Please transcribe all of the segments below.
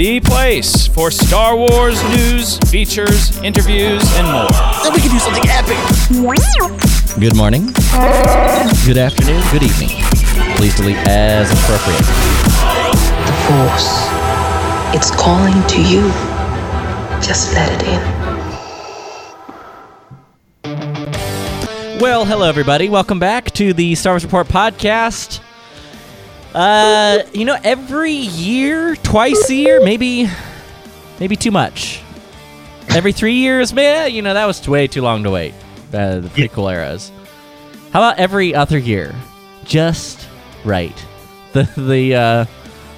The place for Star Wars news, features, interviews, and more. Then we can do something epic. Good morning. Good afternoon. Good evening. Please delete as appropriate. The Force. It's calling to you. Just let it in. Well, hello everybody. Welcome back to the Star Wars Report podcast. Uh, you know, every year, twice a year, maybe, maybe too much. Every three years, man, you know that was way too long to wait. Uh, the prequel eras. How about every other year? Just right. The the uh,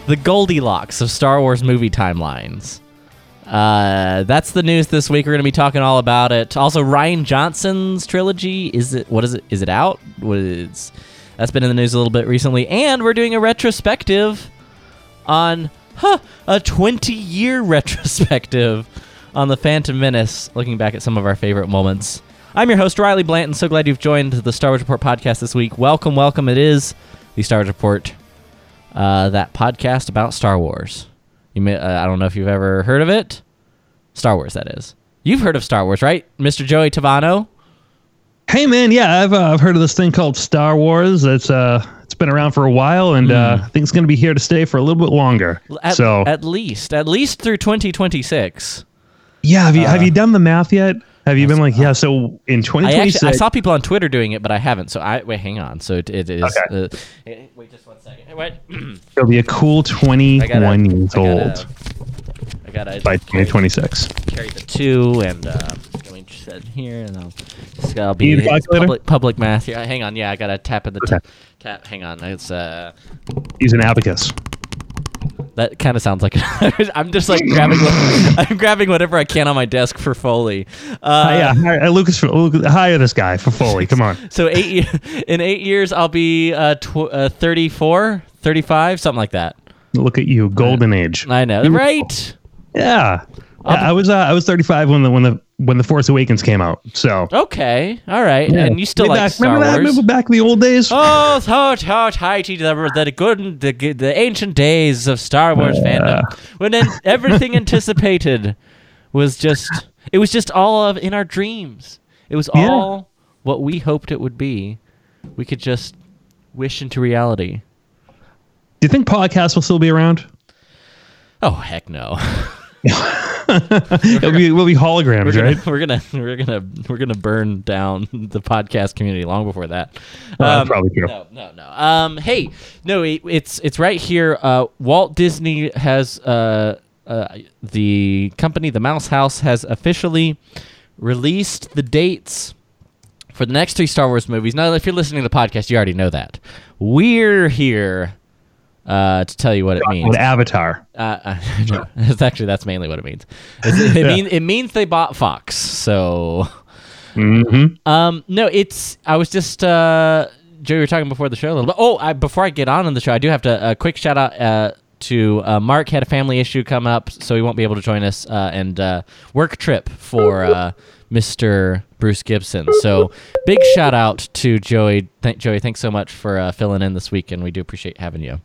the Goldilocks of Star Wars movie timelines. Uh, that's the news this week. We're going to be talking all about it. Also, Rian Johnson's trilogy is it? What is it? Is it out? What is? That's been in the news a little bit recently, and we're doing a retrospective on huh, a 20 year retrospective on the Phantom Menace, looking back at some of our favorite moments. I'm your host Riley Blanton. So glad you've joined the Star Wars Report podcast this week. Welcome, welcome. It is the Star Wars Report, uh, that podcast about Star Wars. You may, uh, I don't know if you've ever heard of it. Star Wars, that is. You've heard of Star Wars, right, Mr. Joey Tavano? Hey man, yeah, I've uh, I've heard of this thing called Star Wars. It's uh it's been around for a while, and uh, I think it's going to be here to stay for a little bit longer. At, so at least, at least through 2026. yeah, have you have you done the math yet? Have you been like yeah? So in 2026, actually I saw people on Twitter doing it, but I haven't. So I wait, hang on. So it, it is. Okay. Uh, wait just one second. Hey, wait. it'll be a cool 21 I gotta, years I old gotta, I gotta by carry, 2026. carry the two and uh, to set here, and I'll just gotta be You need a it's calculator? public public math. Yeah, hang on. Yeah, I gotta tap in the Okay. tap. tap. Hang on. It's uh. Use an abacus. That kind of sounds like I'm just like grabbing. I'm grabbing whatever I can on my desk for Foley. Uh, Uh, yeah, hire, uh, Lucas, hire this guy for Foley. Come on. So eight in eight years, I'll be uh, tw- uh, 34, 35, something like that. Look at you, golden age. I know, right? Yeah, Yeah, I was uh, I was 35 when the when the when the Force Awakens came out. So Okay, all right. Yeah. And you still Way like back, Star remember that? Wars? Remember back in the old days? Oh, so so tighty the the good the, good- the ancient days of Star Wars fandom when everything anticipated was just it was just all of in our dreams. It was Yeah. all what we hoped it would be. We could just wish into reality. Do you think podcasts will still be around? Oh heck no. It'll be, will be holograms, we're gonna, right? we're gonna we're gonna we're gonna burn down the podcast community long before that. Well, Um, probably true. No, no, no. Um, hey, no, it, it's it's right here. Uh, Walt Disney has uh, uh, the company, the Mouse House, has officially released the dates for the next three Star Wars movies. Now, if you're listening to the podcast, you already know that. We're here uh, to tell you what it means. With Avatar. Uh, uh, no, it's actually that's mainly what it means. It's- it, Yeah. mean, it means they bought Fox. So, hmm um, no, it's. I was just uh, Joe. You were talking before the show a little bit. Oh, I, before I get on in the show, I do have to a quick shout out uh, to uh, Mark. Had a family issue come up, so he won't be able to join us. Uh, and uh, work trip for uh, Mr. Bruce Gibson. So, big shout out to Joey. Thank Joey. Thanks so much for uh, filling in this week, and we do appreciate having you.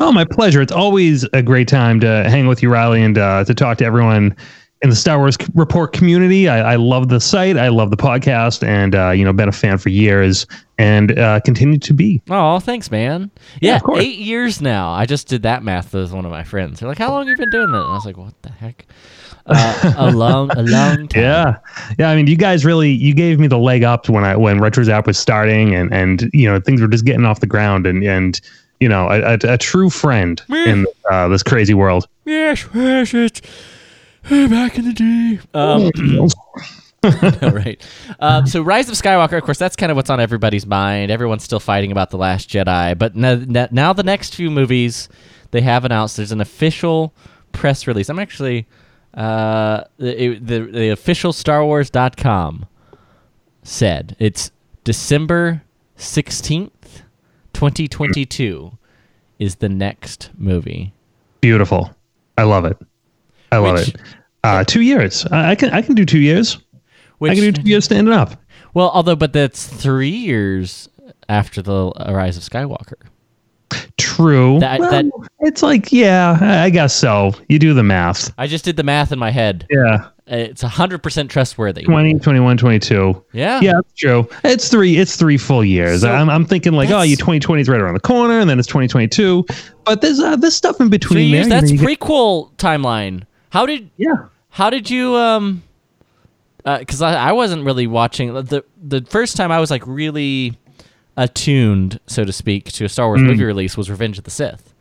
Oh, my pleasure. It's always a great time to hang with you, Riley, and uh, to talk to everyone in the Star Wars Report community. I, I love the site. I love the podcast, and uh, you know, been a fan for years, and uh, continue to be. Oh, thanks, man. Yeah, Yeah, eight years now. I just did that math with one of my friends. They're like, "How long have you been doing it?" And I was like, "What the heck?" Uh, a long, a long time. Yeah, yeah. I mean, you guys really you gave me the leg up when I when RetroZap was starting, and and you know things were just getting off the ground, and and you know a, a, a true friend in uh, this crazy world. Yes, yes, it's back in the day. Um, right. Um, so, Rise of Skywalker, of course, that's kind of what's on everybody's mind. Everyone's still fighting about The Last Jedi. But now, now the next few movies, they have announced there's an official press release. I'm actually. Uh, the, the, the official StarWars.com said. It's December 16th, 2022 is the next movie. Beautiful. I love it. I love Which- it. Uh, two years. I, I can I can do two years. Which, I can do two years standing up. well, although, but that's three years after the Rise of Skywalker. True. That- Well, that- it's like yeah, I I guess so. You do the math. I just did the math in my head. Yeah. It's 100% trustworthy. 20, 21, 22. Yeah. Yeah, that's true. It's three. It's three full years. So I'm, I'm thinking like, oh, you 2020 is right around the corner, and then it's 2022. But there's uh, there's stuff in between Three years. there. That's you get- prequel timeline. How did yeah. how did you um? Because I, I wasn't really watching the the first time I was like really attuned, so to speak, to a Star Wars movie release was Revenge of the Sith.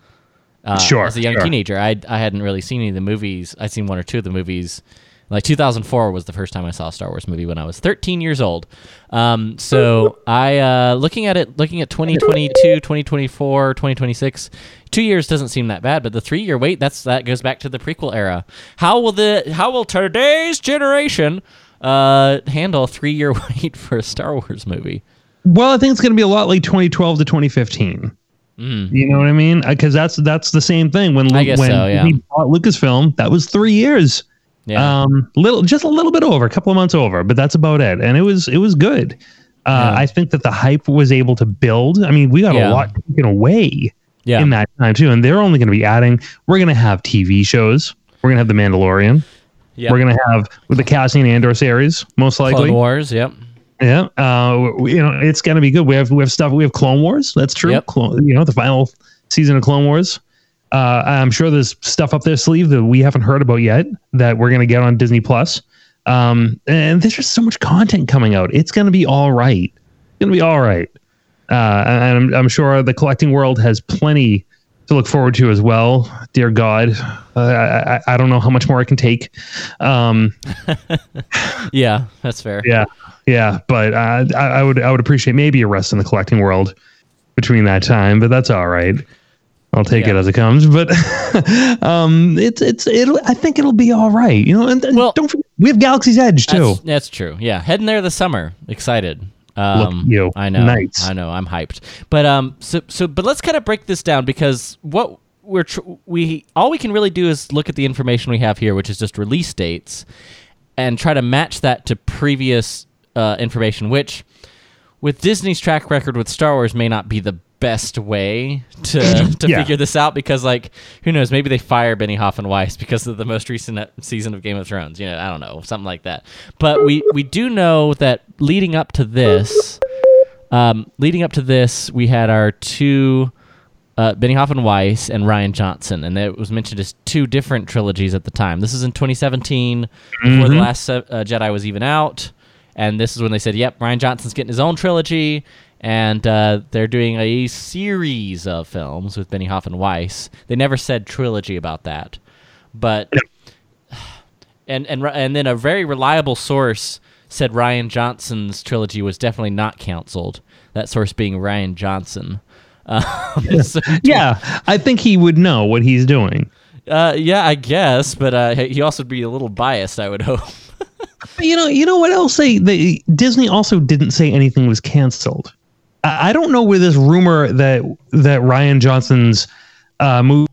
Uh, Mm. Sure, As a young sure. teenager, I I hadn't really seen any of the movies. I'd seen one or two of the movies. Like 2004 was the first time I saw a Star Wars movie when I was 13 years old. Um, so I uh, looking at it, looking at 2022, 2024, 2026. Two years doesn't seem that bad, but the three year wait that's that goes back to the prequel era. How will the how will today's generation uh, handle three year wait for a Star Wars movie? Well, I think it's going to be a lot like 2012 to 2015. You know what I mean? Because that's that's the same thing. When Mm. I Lu- guess when so, yeah. he bought Lucasfilm, that was three years. Yeah. Um, little, just a little bit over, a couple of months over, but that's about it. And it was it was good. Uh, I think that the hype was able to build. I mean, we got Yeah. a lot taken away yeah. in that time too, and they're only going to be adding. We're going to have TV shows. We're going to have The Mandalorian. yeah. We're going to have the Cassian Andor series, most likely. Clone Wars. Yep. Yeah, uh, we- you know it's gonna be good. We have we have stuff. We have Clone Wars. That's true. Yep. Clone, you know the final season of Clone Wars. Uh, I'm sure there's stuff up their sleeve that we haven't heard about yet that we're gonna get on Disney Plus. Um, and there's just so much content coming out. It's gonna be all right. It's gonna be all right. Uh, and I'm, I'm sure the collecting world has plenty to look forward to as well. Dear God, uh, I, I, I don't know how much more I can take. Um, Yeah, that's fair. yeah, yeah, but uh, I, I would I would appreciate maybe a rest in the collecting world between that time, but that's all right. I'll take it as it comes, but um, it's it's it'll I think it'll be all right, you know. And, and Well- don't forget, we have Galaxy's Edge too. That's, that's true. Yeah, heading there this summer. Excited. Um, at you. I know. Nice. I know. I'm hyped. But um, so so but let's kind of break this down because what we're tr- we all we can really do is look at the information we have here, which is just release dates, and try to match that to previous uh, information, which with Disney's track record with Star Wars may not be the best way to to Yeah. figure this out because like who knows maybe they fire Benny Weiss because of the most recent season of Game of Thrones you know I don't know something like that but we we do know that leading up to this um, leading up to this we had our two uh, Benny Weiss and Rian Johnson, and it was mentioned as two different trilogies at the time. This is in 2017, before the last uh, Jedi was even out, and this is when they said, "Yep, Rian Johnson's getting his own trilogy." And uh, they're doing a series of films with Benioff and Weiss. They never said trilogy about that, but and and and then a very reliable source said Rian Johnson's trilogy was definitely not canceled. That source being Rian Johnson. Um, so- yeah, I think he would know what he's doing. uh, yeah, I guess, but uh, he also would be a little biased. I would hope. But you know, you know what else? They, they Disney also didn't say anything was canceled. I, don't know where this rumor that that Rian Johnson's uh, movie.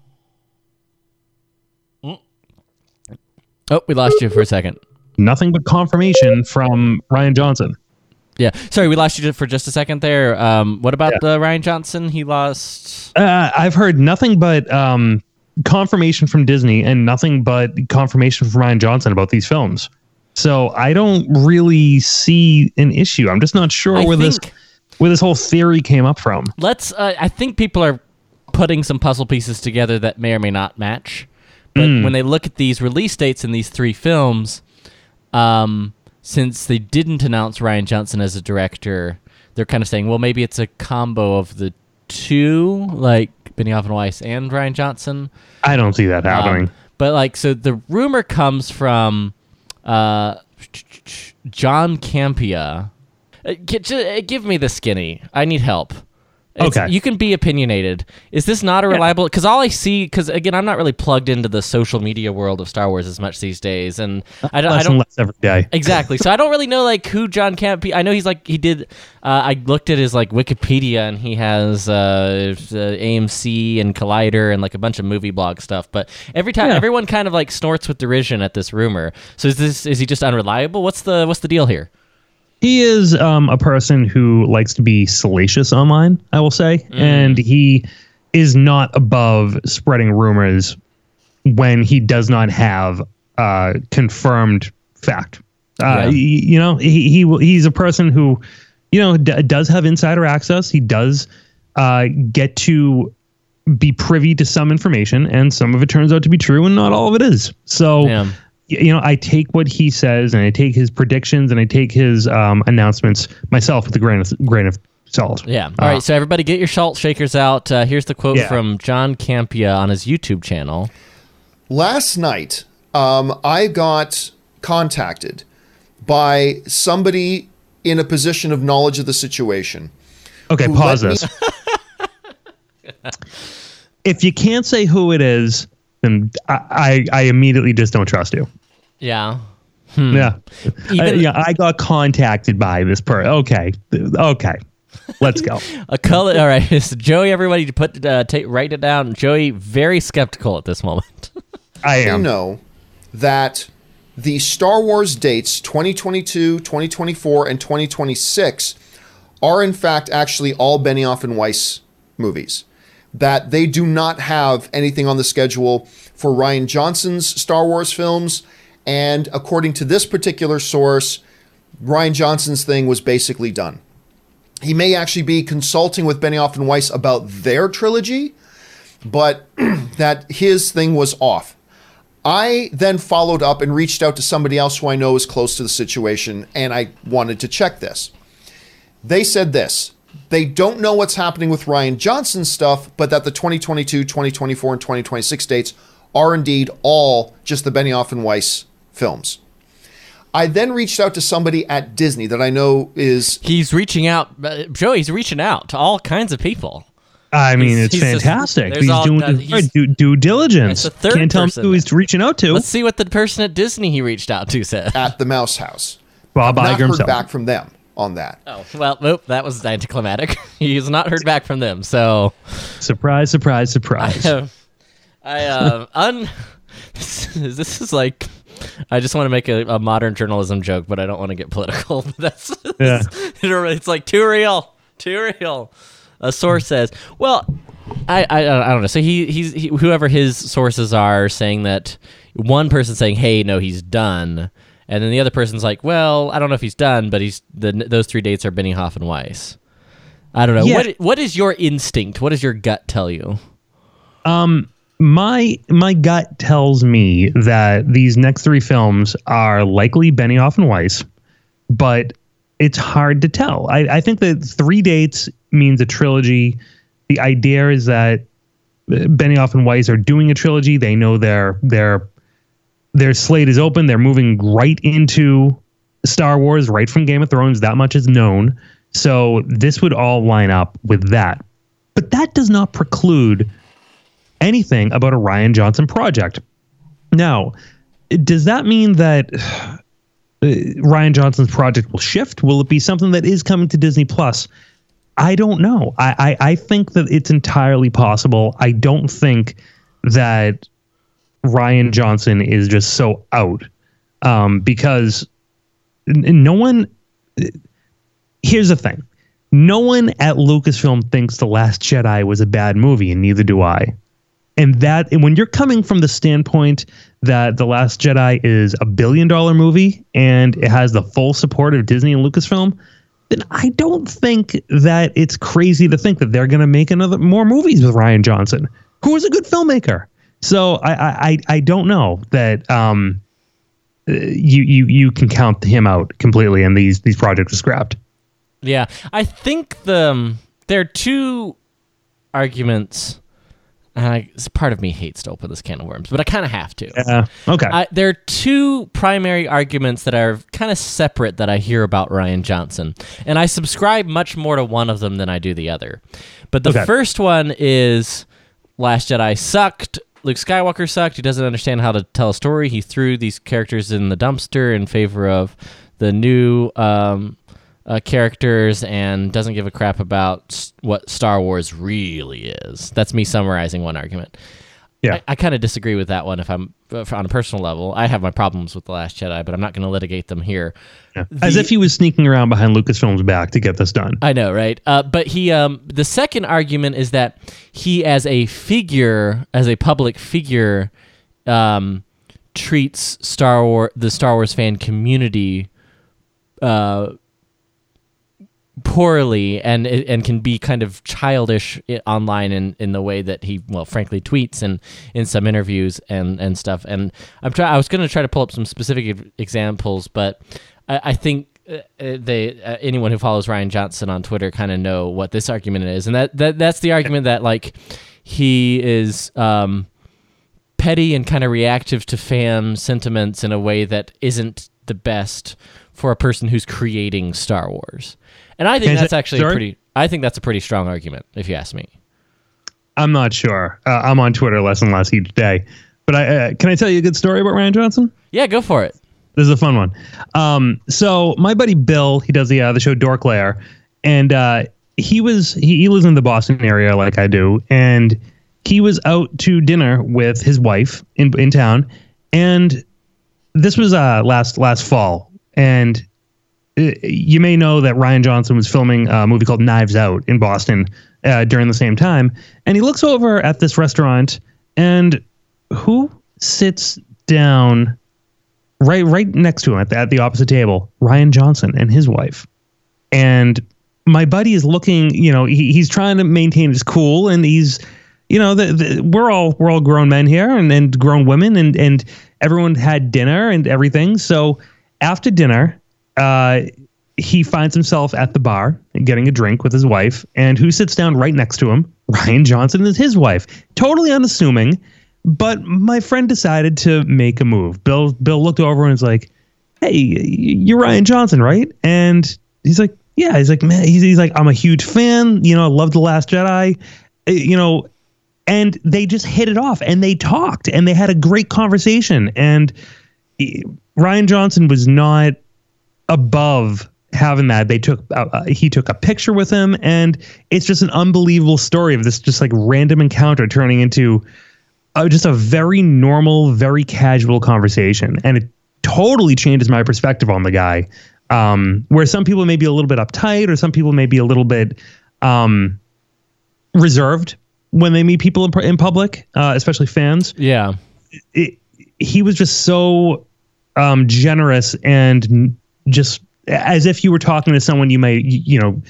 oh, we lost you for a second. Nothing but confirmation from Rian Johnson. Yeah, sorry, we lost you for just a second there. Um, what about Yeah. the Rian Johnson? He lost. Uh, I've heard nothing but um, confirmation from Disney and nothing but confirmation from Rian Johnson about these films. So I don't really see an issue. I'm just not sure I where this think- where this whole theory came up from. Let's. Uh, I think people are putting some puzzle pieces together that may or may not match. But when they look at these release dates in these three films, um, since they didn't announce Rian Johnson as a director, they're kind of saying, well, maybe it's a combo of the two, like Benny Weiss and Rian Johnson. I don't see that Um, happening. but like, so the rumor comes from uh, John Campea. Uh, uh, give me the skinny. I need help. It's- Okay. You can be opinionated. Is this not a reliable? Because all I see, because again, I'm not really plugged into the social media world of Star Wars as much these days, and I don't. I don't and less every day. exactly. So I don't really know like who John Camp. I know he's like he did. Uh, I looked at his like Wikipedia, and he has uh, uh, AMC and Collider and like a bunch of movie blog stuff. But every time, Yeah. everyone kind of like snorts with derision at this rumor. So is this is he just unreliable? What's the what's the deal here? He is um, a person who likes to be salacious online, I will say, and he is not above spreading rumors when he does not have uh, confirmed fact. Uh, Yeah. y- You know, he, he he's a person who, you know, d- does have insider access. He does uh, get to be privy to some information, and some of it turns out to be true, and not all of it is. So Yeah. Y- you know, I take what he says and I take his predictions and I take his um, announcements myself with a grain of grain of salt. Yeah. All right. So everybody, get your salt shakers out. Uh, here's the quote Yeah. from John Campea on his YouTube channel. Last night, um, I got contacted by somebody in a position of knowledge of the situation. Okay, pause let me- this. if you can't say who it is, then I, I, I immediately just don't trust you. Yeah. Yeah. Even- I, yeah, I got contacted by this person. Okay. Okay. Let's go. A color. All right. So Joey, everybody, to put uh, take write it down. Joey, very skeptical at this moment. I you know that the Star Wars dates 2022, 2024, and 2026 are in fact actually all Benioff and Weiss movies. That they do not have anything on the schedule for Rian Johnson's Star Wars films, and according to this particular source, Rian Johnson's thing was basically done. He may actually be consulting with Benioff and Weiss about their trilogy, but that his thing was off. I then followed up and reached out to somebody else who I know is close to the situation, and I wanted to check this. They said this they don't know what's happening with Rian Johnson's stuff, but that the 2022, 2024, and 2026 dates are indeed all just the Benioff and Weiss films. I then reached out to somebody at Disney that I know is He's reaching out. Uh, Joey's reaching out to all kinds of people. I mean, He's- it's he's fantastic. there's he's all- doing uh, he's- due, due diligence. It's the third Can't tell him who he's reaching out to. Let's see what the person at Disney he reached out to said. at the Mouse House. Bob Not Iger heard himself. back from them on that. Oh well, nope, that was anticlimactic. He's not heard back from them. So Surprise, surprise, surprise. I uh, un. This is, this is like. I just want to make a, a modern journalism joke, but I don't want to get political. But that's Yeah. it's like too real, too real. A source says, "Well, I I, I don't know." So he he's he, whoever his sources are saying that one person saying, "Hey, no, he's done," and then the other person's like, "Well, I don't know if he's done, but he's the those three dates are Benioff and Weiss." I don't know. Yeah. What what is your instinct? What does your gut tell you? Um, my my gut tells me that these next three films are likely Benioff and Weiss, but it's hard to tell. I, I think that three dates means a trilogy. The idea is that Benioff and Weiss are doing a trilogy. They know their their their slate is open. They're moving right into Star Wars, right from Game of Thrones. That much is known. So this would all line up with that. But that does not preclude anything about a Rian Johnson project. Now, does that mean that uh, Rian Johnson's project will shift? Will it be something that is coming to Disney Plus? I don't know. I, I, I think that it's entirely possible. I don't think that Rian Johnson is just so out um, because no one. Here's the thing no one at Lucasfilm thinks The Last Jedi was a bad movie, and neither do I and that and when you're coming from the standpoint that the last jedi is a billion dollar movie and it has the full support of disney and lucasfilm then i don't think that it's crazy to think that they're going to make another more movies with rian johnson who is a good filmmaker so i i i don't know that um uh, you you you can count him out completely and these these projects are scrapped Yeah, I think the um, there are two arguments and I, part of me hates to open this can of worms, but I kind of have to. Yeah. Okay. I, there are two primary arguments that are kind of separate that I hear about Rian Johnson, and I subscribe much more to one of them than I do the other. But the Okay. first one is Last Jedi sucked. Luke Skywalker sucked. He doesn't understand how to tell a story. He threw these characters in the dumpster in favor of the new um, uh, characters and doesn't give a crap about what Star Wars really is. That's me summarizing one argument. Yeah. I, I kind of disagree with that one. If I'm if on a personal level, I have my problems with the Last Jedi, but I'm not going to litigate them here. As The- if he was sneaking around behind Lucasfilm's back to get this done. I know, right? Uh, but he, um, the second argument is that he, as a figure, as a public figure, um, treats Star War the Star Wars fan community, uh, poorly and and can be kind of childish online in, in the way that he well frankly tweets and in some interviews and and stuff. And I'm try I was going to try to pull up some specific examples but I, I think uh, uh, they uh, anyone who follows Rian Johnson on Twitter kind of know what this argument is. And that, that that's the argument that like he is um petty and kind of reactive to fan sentiments in a way that isn't the best for a person who's creating Star Wars. And I think Is that's it- actually sorry? pretty I think that's a pretty strong argument if you ask me. I'm not sure. Uh, I'm on Twitter less and less each day. But I uh, can I tell you a good story about Rian Johnson? Yeah, go for it. This is a fun one. Um, so my buddy Bill, he does the uh, the show Dork Lair, and uh, he was he, he lives in the Boston area like I do, and he was out to dinner with his wife in in town, and this was uh last last fall, and uh, you may know that Rian Johnson was filming a movie called Knives Out in Boston uh, during the same time, and he looks over at this restaurant, and who sits down right right next to him at the, at the opposite table? Rian Johnson and his wife, and my buddy is looking. You know, he, he's trying to maintain his cool, and he's you know, the, the, we're all we're all grown men here and, and grown women, and and everyone had dinner and everything. So after dinner, uh, he finds himself at the bar getting a drink with his wife, and who sits down right next to him? Rian Johnson is his wife. Totally unassuming, but my friend decided to make a move. Bill Bill looked over and was like, "Hey, you're Rian Johnson, right?" And he's like, "Yeah." He's like, "Man," he's, he's like, "I'm a huge fan. You know, I love the Last Jedi. Uh, You know." And they just hit it off, and they talked, and they had a great conversation. And Rian Johnson was not above having that. They took uh, uh, he took a picture with him, and it's just an unbelievable story of this just like random encounter turning into uh, just a very normal, very casual conversation, and it totally changes my perspective on the guy. Um, where some people may be a little bit uptight, or some people may be a little bit um, reserved when they meet people in, in public, uh, especially fans Yeah. it, he was just so um, generous and just as if you were talking to someone you may you know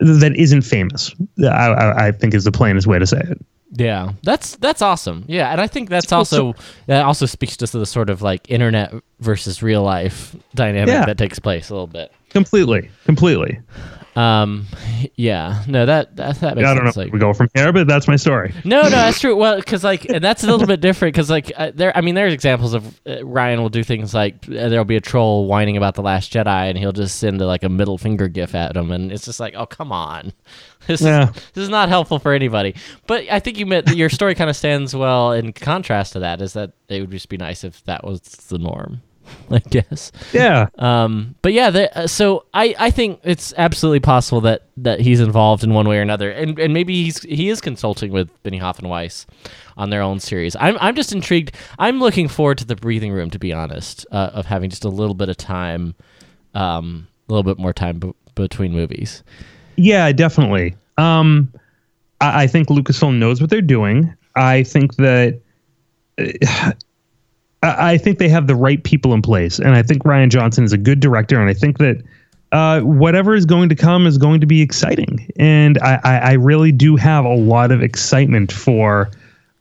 that isn't famous. I, I, I think is the plainest way to say it. Yeah, that's that's awesome. Yeah, and I think that's also that also speaks to the sort of like internet versus real life dynamic Yeah. that takes place a little bit. Completely, completely. Um, yeah, no, that that, that makes I don't know sense. where Like, we go from here, but that's my story. no, no, that's true. Well, because like and that's a little bit different. Because like uh, there, I mean, there's examples of uh, Rian will do things like uh, there'll be a troll whining about the Last Jedi, and he'll just send a, like a middle finger gif at him, and it's just like, oh come on, this Yeah. is this is not helpful for anybody. But I think you meant your story kind of stands well in contrast to that. Is that it would just be nice if that was the norm, I guess. Yeah, Um, but yeah, the, uh, so I, I think it's absolutely possible that, that he's involved in one way or another, and and maybe he's he is consulting with Benioff and Weiss on their own series. I'm I'm just intrigued. I'm looking forward to the breathing room, to be honest, uh, of having just a little bit of time, um, a little bit more time b- between movies. yeah, definitely. Um, I, I think Lucasfilm knows what they're doing. I think that. I think they have the right people in place, and I think Rian Johnson is a good director, and I think that uh, whatever is going to come is going to be exciting, and I, I, I really do have a lot of excitement for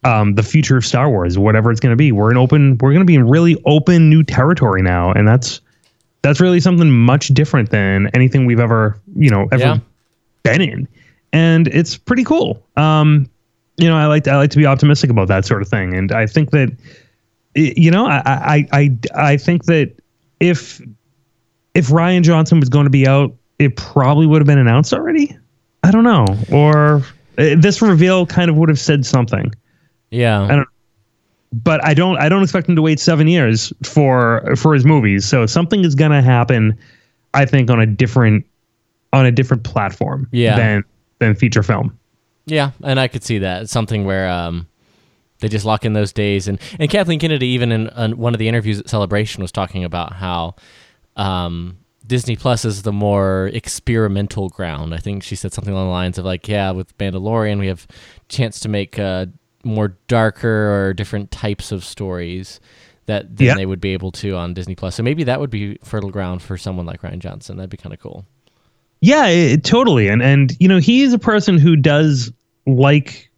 um, the future of Star Wars, whatever it's going to be. We're in open, we're going to be in really open new territory now, and that's that's really something much different than anything we've ever, you know, ever Yeah. been in, and it's pretty cool. Um, you know, I like to, I like to be optimistic about that sort of thing, and I think that you know, I I I I think that if if Rian Johnson was going to be out, it probably would have been announced already. I don't know, or uh, this reveal kind of would have said something. Yeah. I don't. But I don't. I don't expect him to wait seven years for for his movies. So something is going to happen. I think on a different on a different platform. Yeah. Than than feature film. Yeah, and I could see that. It's something where um, they just lock in those days. And, and Kathleen Kennedy, even in, in one of the interviews at Celebration, was talking about how um, Disney Plus is the more experimental ground. I think she said something along the lines of like, yeah, with Mandalorian, we have chance to make uh, more darker or different types of stories that than Yeah. they would be able to on Disney Plus. So maybe that would be fertile ground for someone like Rian Johnson. That'd be kind of cool. Yeah, it, totally. And and you know, he is a person who does like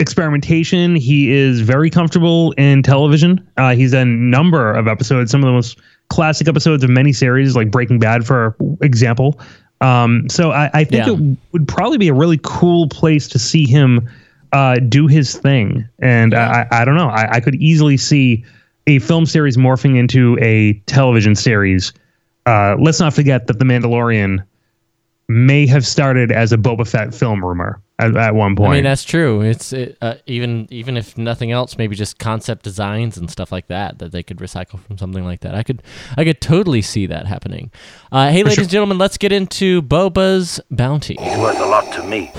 experimentation. He is very comfortable in television. Uh, he's done a number of episodes, some of the most classic episodes of many series, like Breaking Bad, for example. Um, so I, I think Yeah. it would probably be a really cool place to see him uh, do his thing. And I, I I don't know. I, I could easily see a film series morphing into a television series. Uh, let's not forget that The Mandalorian may have started as a Boba Fett film rumor at, at one point. I mean, that's true. It's it, uh, even even if nothing else, maybe just concept designs and stuff like that that they could recycle from something like that. I could I could totally see that happening. Uh, hey, ladies and gentlemen, let's get into Boba's bounty. He's worth a lot to me.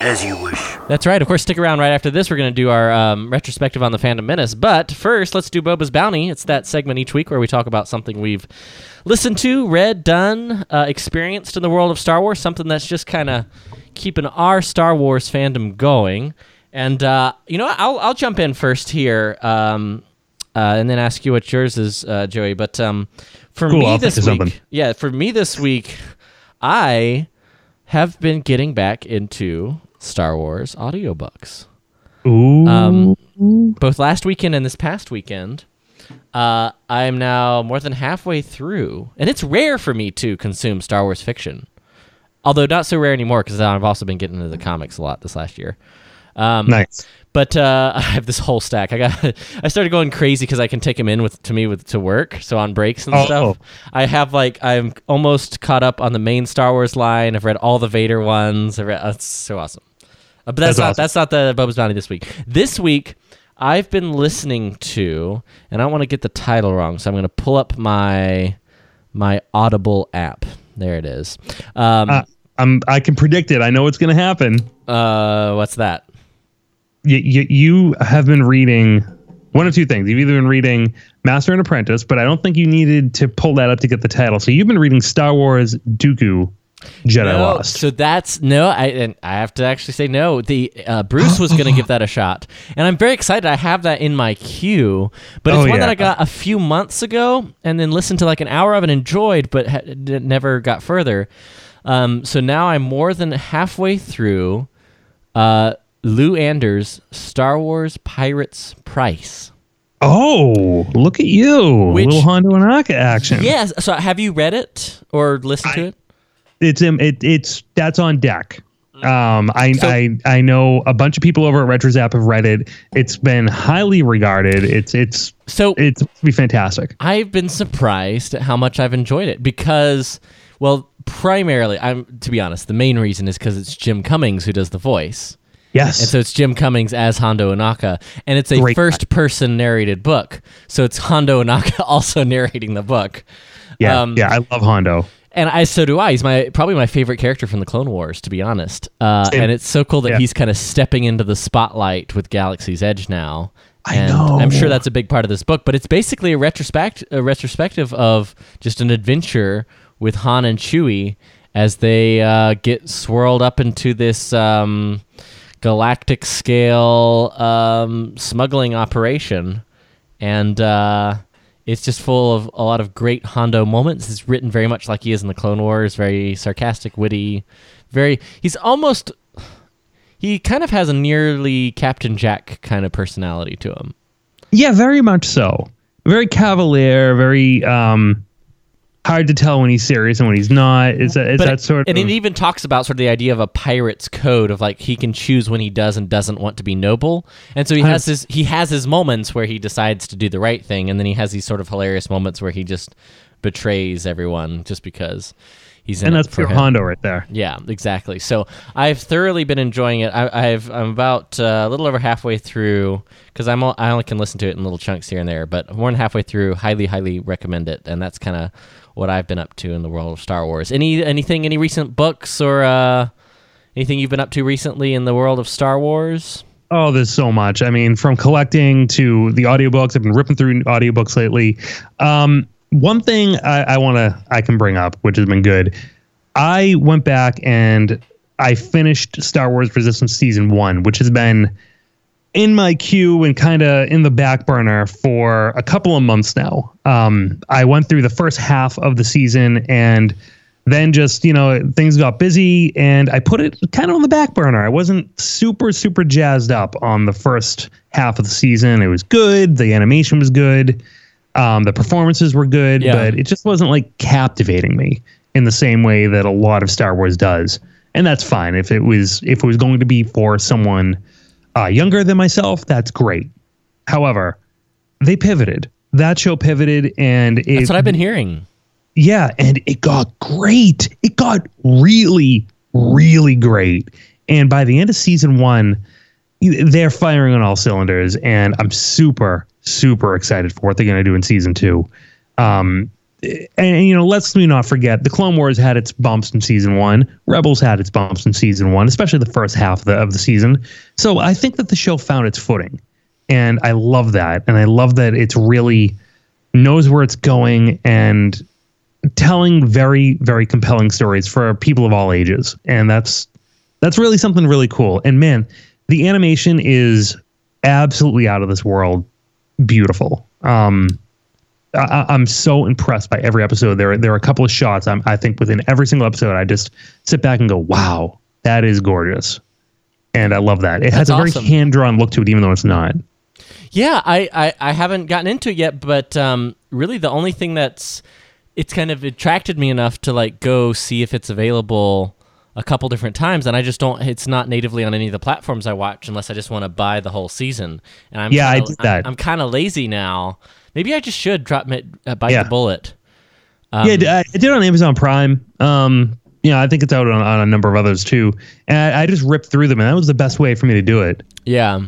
As you wish. That's right. Of course, stick around right after this. We're going to do our um, retrospective on the Phantom Menace. But first, let's do Boba's Bounty. It's that segment each week where we talk about something we've listened to, read, done, uh, experienced in the world of Star Wars, something that's just kind of keeping our Star Wars fandom going. And, uh, you know. I'll, I'll jump in first here um, uh, and then ask you what yours is, uh, Joey. But um, for Cool, me I'll this week, something. yeah, for me this week, I have been getting back into Star Wars audiobooks. Ooh. Um, both last weekend and this past weekend. Uh, I am now more than halfway through, and it's rare for me to consume Star Wars fiction. Although not so rare anymore because I've also been getting into the comics a lot this last year. Um, nice. But uh, I have this whole stack. I got. I started going crazy because I can take them in with to me with to work. So on breaks and Oh. stuff, I have like I'm almost caught up on the main Star Wars line. I've read all the Vader ones. I read. uh, It's so awesome. But that's, That's not awesome. that's not the Boba's Bounty this week. This week, I've been listening to, and I don't want to get the title wrong, so I'm going to pull up my my Audible app. There it is. Um, Uh, I'm, I can predict it. I know what's going to happen. uh, what's that? You, you, you have been reading one of two things. You've either been reading Master and Apprentice, but I don't think you needed to pull that up to get the title. So you've been reading Star Wars Dooku Jedi No, Lost. So that's no. I and I have to actually say no. The uh, Bruce was going to give that a shot, and I'm very excited. I have that in my queue, but it's Oh, one that. I got a few months ago, and then listened to like an hour of it and enjoyed, but ha- never got further. Um, so now I'm more than halfway through uh, Lou Anders' Star Wars Pirates Price. oh, look at you. Which- Little Hondo Ohnaka action. Yes. So have you read it or listened to it? It's it, it's that's on deck. Um, I, So- I I know a bunch of people over at RetroZap have read it. It's been highly regarded. It's it's So it's supposed to be fantastic. I've been surprised at how much I've enjoyed it because, well, primarily, I'm to be honest, the main reason is because it's Jim Cummings who does the voice, Yes. and so it's Jim Cummings as Hondo Ohnaka, and it's a Great first-person narrated book, so it's Hondo Ohnaka also narrating the book. yeah, um, yeah. I love Hondo. And I so do I. He's my probably my favorite character from the Clone Wars, to be honest. Uh, and it's so cool that Yeah. he's kind of stepping into the spotlight with Galaxy's Edge now. I and know. I'm sure that's a big part of this book, but it's basically a retrospect a retrospective of just an adventure with Han and Chewie as they uh, get swirled up into this um, galactic scale um, smuggling operation, and uh, it's just full of a lot of great Hondo moments. It's written very much like he is in the Clone Wars, very sarcastic, witty, very. He's almost. He kind of has a nearly Captain Jack kind of personality to him. Yeah, very much so. Very cavalier. Very um, hard to tell when he's serious and when he's not. Is that is but that sort and of And it even talks about sort of the idea of a pirate's code of like he can choose when he does and doesn't want to be noble and so he has his he has his moments where he decides to do the right thing and then he has these sort of hilarious moments where he just betrays everyone just because he's in and that's for pure him. Hondo right there. Yeah, exactly. So I've thoroughly been enjoying it. I, I've I'm about uh, a little over halfway through because I'm all, I only can listen to it in little chunks here and there, but more than halfway through. Highly, highly recommend it, and that's kind of what I've been up to in the world of Star Wars. Any anything, any recent books or uh, anything you've been up to recently in the world of Star Wars? Oh, there's so much. I mean, from collecting to the audiobooks, I've been ripping through audiobooks lately. Um, one thing I, I want to I can bring up, which has been good. I went back and I finished Star Wars Resistance season one, which has been in my queue and kind of in the back burner for a couple of months now. Um, I went through the first half of the season and then just, you know, things got busy and I put it kind of on the back burner. I wasn't super, super jazzed up on the first half of the season. It was good. The animation was good. Um, the performances were good, Yeah. but it just wasn't like captivating me in the same way that a lot of Star Wars does. And that's fine. If it was if it was going to be for someone uh, younger than myself, that's great. However, they pivoted. That show pivoted, and it, That's what I've been hearing. yeah, and it got great. It got really, really great. And by the end of season one, they're firing on all cylinders, and I'm super, super excited for what they're going to do in season two. Um, and, you know, let's me not forget the Clone Wars had its bumps in season one. Rebels had its bumps in season one, especially the first half of the, of the season. So I think that the show found its footing, and I love that. And I love that it's really knows where it's going and telling very very compelling stories for people of all ages and that's that's really something really cool and man the animation is absolutely out of this world beautiful um I, I'm so impressed by every episode. There, there are a couple of shots. I'm, I think within every single episode, I just sit back and go, "Wow, that is gorgeous," and I love that. It has That's a very hand drawn look to it, even though it's not. Yeah, I, I, I haven't gotten into it yet, but um, really the only thing that's it's kind of attracted me enough to like go see if it's available a couple different times, and I just don't. It's not natively on any of the platforms I watch unless I just want to buy the whole season. And I'm Yeah, I kinda, did that. I'm, kind of lazy now. Maybe I just should drop it, uh, bite Yeah. the bullet. Um, yeah, I, I did on Amazon Prime. Um, you know, I think it's out on, on a number of others too. And I, I just ripped through them, and that was the best way for me to do it. Yeah.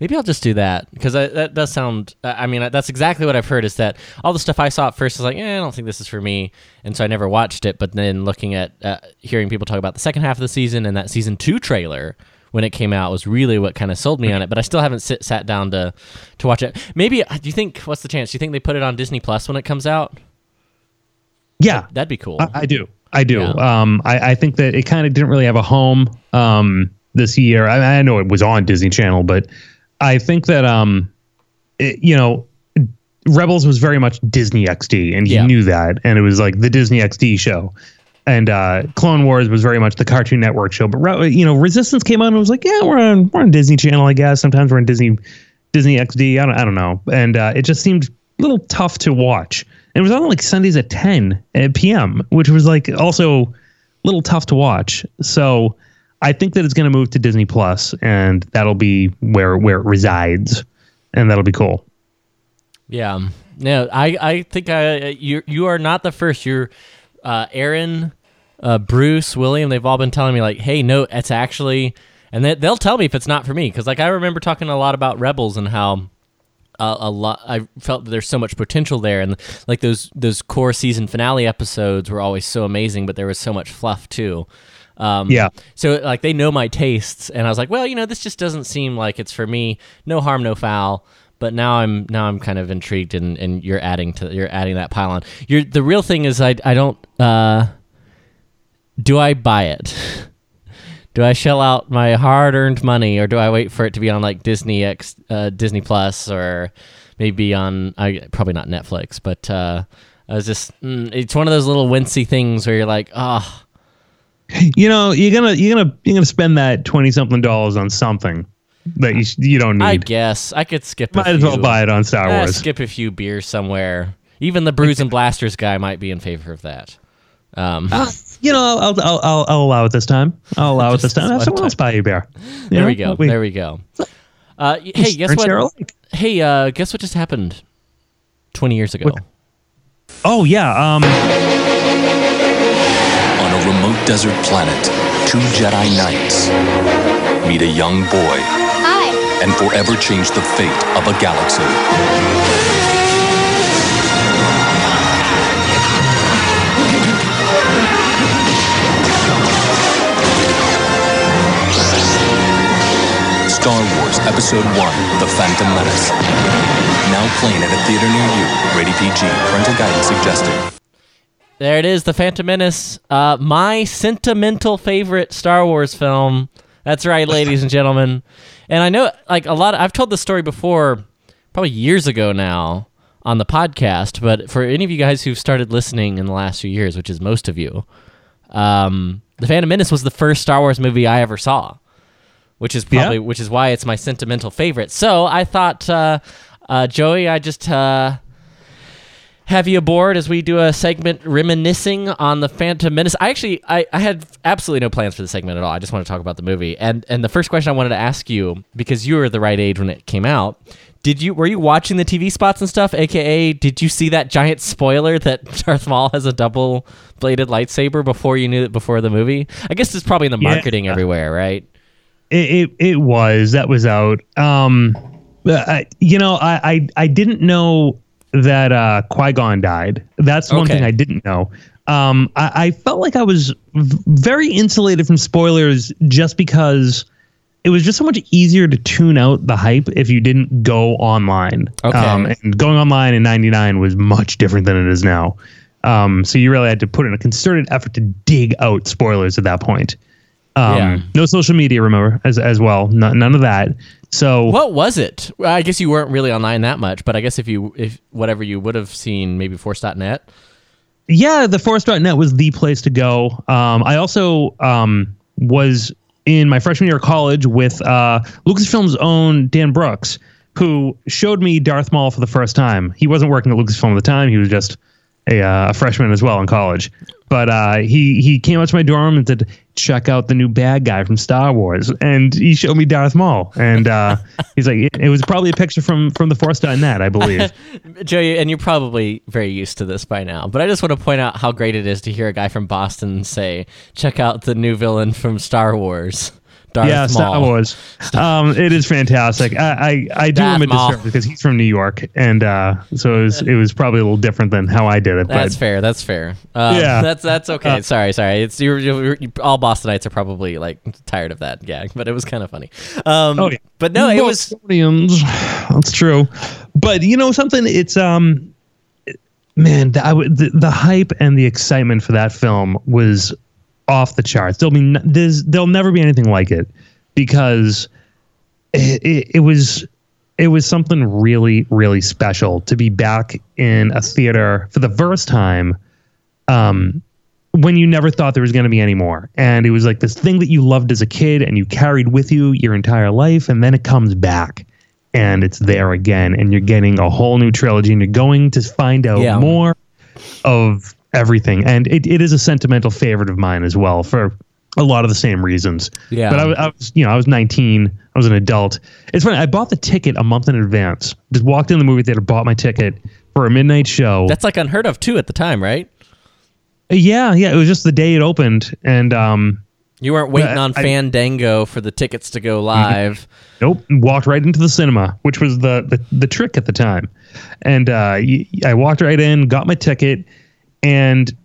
Maybe I'll just do that because that does sound. I mean, that's exactly what I've heard. Is that all the stuff I saw at first is like, eh, I don't think this is for me, and so I never watched it. But then looking at, uh, hearing people talk about the second half of the season and that season two trailer when it came out was really what kind of sold me on it. But I still haven't sit, sat down to to watch it. Maybe uh, do you think? What's the chance? Do you think they put it on Disney Plus when it comes out? Yeah, That'd be cool. I, I do. I do. Yeah. Um, I, I think that it kind of didn't really have a home um, this year. I, I know it was on Disney Channel, but I think that um, it, you know, Rebels was very much Disney XD, and he Yeah. knew that, and it was like the Disney XD show. And uh, Clone Wars was very much the Cartoon Network show, but Re- you know, Resistance came on and was like, yeah, we're on we're on Disney Channel, I guess. Sometimes we're on Disney Disney XD. I don't I don't know, and uh, it just seemed a little tough to watch. And it was on like Sundays at 10 p.m., which was like also a little tough to watch. So I think that it's going to move to Disney Plus, and that'll be where where it resides, and that'll be cool. Yeah. No, I, I think I you you are not the first. You're uh, Aaron, uh, Bruce, William. They've all been telling me like, hey, no, it's actually, and they, they'll tell me if it's not for me because like I remember talking a lot about Rebels and how. Uh, a lot. I felt that there's so much potential there, and like those those core season finale episodes were always so amazing, but there was so much fluff too. Um, Yeah. So like they know my tastes, and I was like, well, you know, this just doesn't seem like it's for me. No harm, no foul. But now I'm now I'm kind of intrigued, and, and you're adding to you're adding that pile on. You're the real thing is I I don't uh, do I buy it? do I shell out my hard earned money, or do I wait for it to be on like Disney X uh, Disney Plus or maybe on I probably not Netflix, but uh, I was just mm, it's one of those little wincy things where you're like, oh. You know, you're gonna you're gonna you're gonna spend that twenty something dollars on something that you you don't need. I guess I could skip. Might as well buy it on Star eh, Wars. skip a few beers somewhere Even the Bruise and Blasters guy might be in favor of that. Um, You know, I'll I'll, I'll, I'll allow it this time. I'll allow it this time. One someone else buy you beer. You there know? we go. We- There we go. Uh, hey, guess what? Hey, uh, guess what just happened? Twenty years ago. What? Oh yeah. Um. On a remote desert planet, two Jedi Knights meet a young boy Hi. and forever change the fate of a galaxy. Star Wars Episode 1 The Phantom Menace. Now playing at a theater near you. Rated PG. Parental guidance suggested. There it is, The Phantom Menace. Uh, my sentimental favorite Star Wars film. That's right, ladies and gentlemen. And I know, like a lot. I've told this story before, probably years ago now on the podcast. But for any of you guys who've started listening in the last few years, which is most of you, um, The Phantom Menace was the first Star Wars movie I ever saw, which is probably Yeah? which is why it's my sentimental favorite. So I thought, uh, uh, Joey, I just. Uh, have you aboard as we do a segment reminiscing on the Phantom Menace. I actually I, I had absolutely no plans for the segment at all. I just want to talk about the movie. And and the first question I wanted to ask you, because you were the right age when it came out, did you were you watching the TV spots and stuff? AKA, did you see that giant spoiler that Darth Maul has a double bladed lightsaber before you knew it before the movie? I guess it's probably in the Yeah. marketing everywhere, right? It, it it was that was out. Um, uh, I, you know, I, I I didn't know that uh, Qui Gon died. That's one Okay. thing I didn't know. Um, I, I felt like I was v- very insulated from spoilers just because it was just so much easier to tune out the hype if you didn't go online. Okay. Um, and going online in '99 was much different than it is now. Um, so you really had to put in a concerted effort to dig out spoilers at that point. Um, Yeah. No social media, remember, as as well. No, none of that. So What was it? I guess you weren't really online that much, but I guess if you if whatever you would have seen maybe force.net. yeah, the Force.net was the place to go. Um, I also um, was in my freshman year of college with uh, Lucasfilm's own Dan Brooks, who showed me Darth Maul for the first time. He wasn't working at Lucasfilm at the time; he was just a, uh, a freshman as well in college. But uh, he he came up to my dorm and said, "Check out the new bad guy from Star Wars," and he showed me Darth Maul. And uh, he's like, it, it was probably a picture from from the Force.net, I believe. Joe, and you're probably very used to this by now, but I just want to point out how great it is to hear a guy from Boston say, "Check out the new villain from Star Wars, Darth yeah, Maul." Star Wars. Um, it is fantastic. I I, I do Darth him a Maul. disservice because he's from New York, and uh, so it was it was probably a little different than how I did it. That's but fair. That's fair. Um, Yeah. that's that's okay. sorry, sorry. It's you're, you're, you all Bostonites are probably like tired of that gag, but it was kind of funny. Um, Oh, yeah. But no, it was. That's true. But you know something? It's um, man, the, I w- the the hype and the excitement for that film was off the charts. There'll be n- there's there'll never be anything like it because it, it, it was it was something really really special to be back in a theater for the first time um when you never thought there was going to be any more and it was like this thing that you loved as a kid and you carried with you your entire life and then it comes back and it's there again and you're getting a whole new trilogy and you're going to find out Yeah. more of everything and it, it is a sentimental favorite of mine as well for a lot of the same reasons Yeah. but I, was- I was you know i was 19 i was an adult it's funny i bought the ticket a month in advance just walked in the movie theater bought my ticket for a midnight show that's like unheard of too at the time, right? yeah yeah it was just the day it opened and um You weren't waiting Uh, on I- Fandango for the tickets to go live. Nope, walked right into the cinema, which was the the, the trick at the time. And uh, I walked right in, got my ticket, and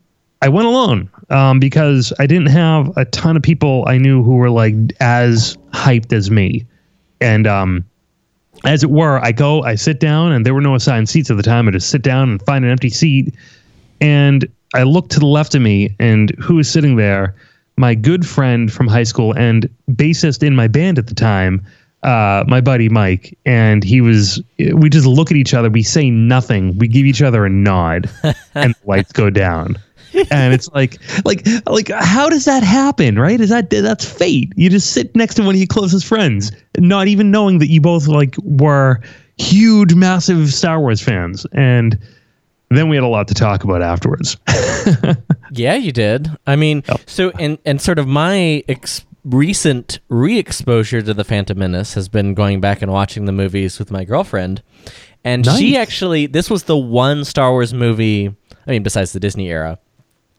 I went alone um, because I didn't have a ton of people I knew who were like as hyped as me. And um, as it were, I go, I sit down, and there were no assigned seats at the time. I just sit down and find an empty seat, and I look to the left of me, and who is sitting there? My good friend from high school and bassist in my band at the time, uh, my buddy Mike. And he was, we just look at each other, we say nothing, we give each other a nod, and the lights go down. and it's like, like, like, how does that happen? Right? Is that that's fate? You just sit next to one of your closest friends, not even knowing that you both like were huge, massive Star Wars fans, and then we had a lot to talk about afterwards. Yeah, you did. I mean, so and and sort of my ex- recent re-exposure to the Phantom Menace has been going back and watching the movies with my girlfriend, and she actually this was the one Star Wars movie. I mean, besides the Disney era,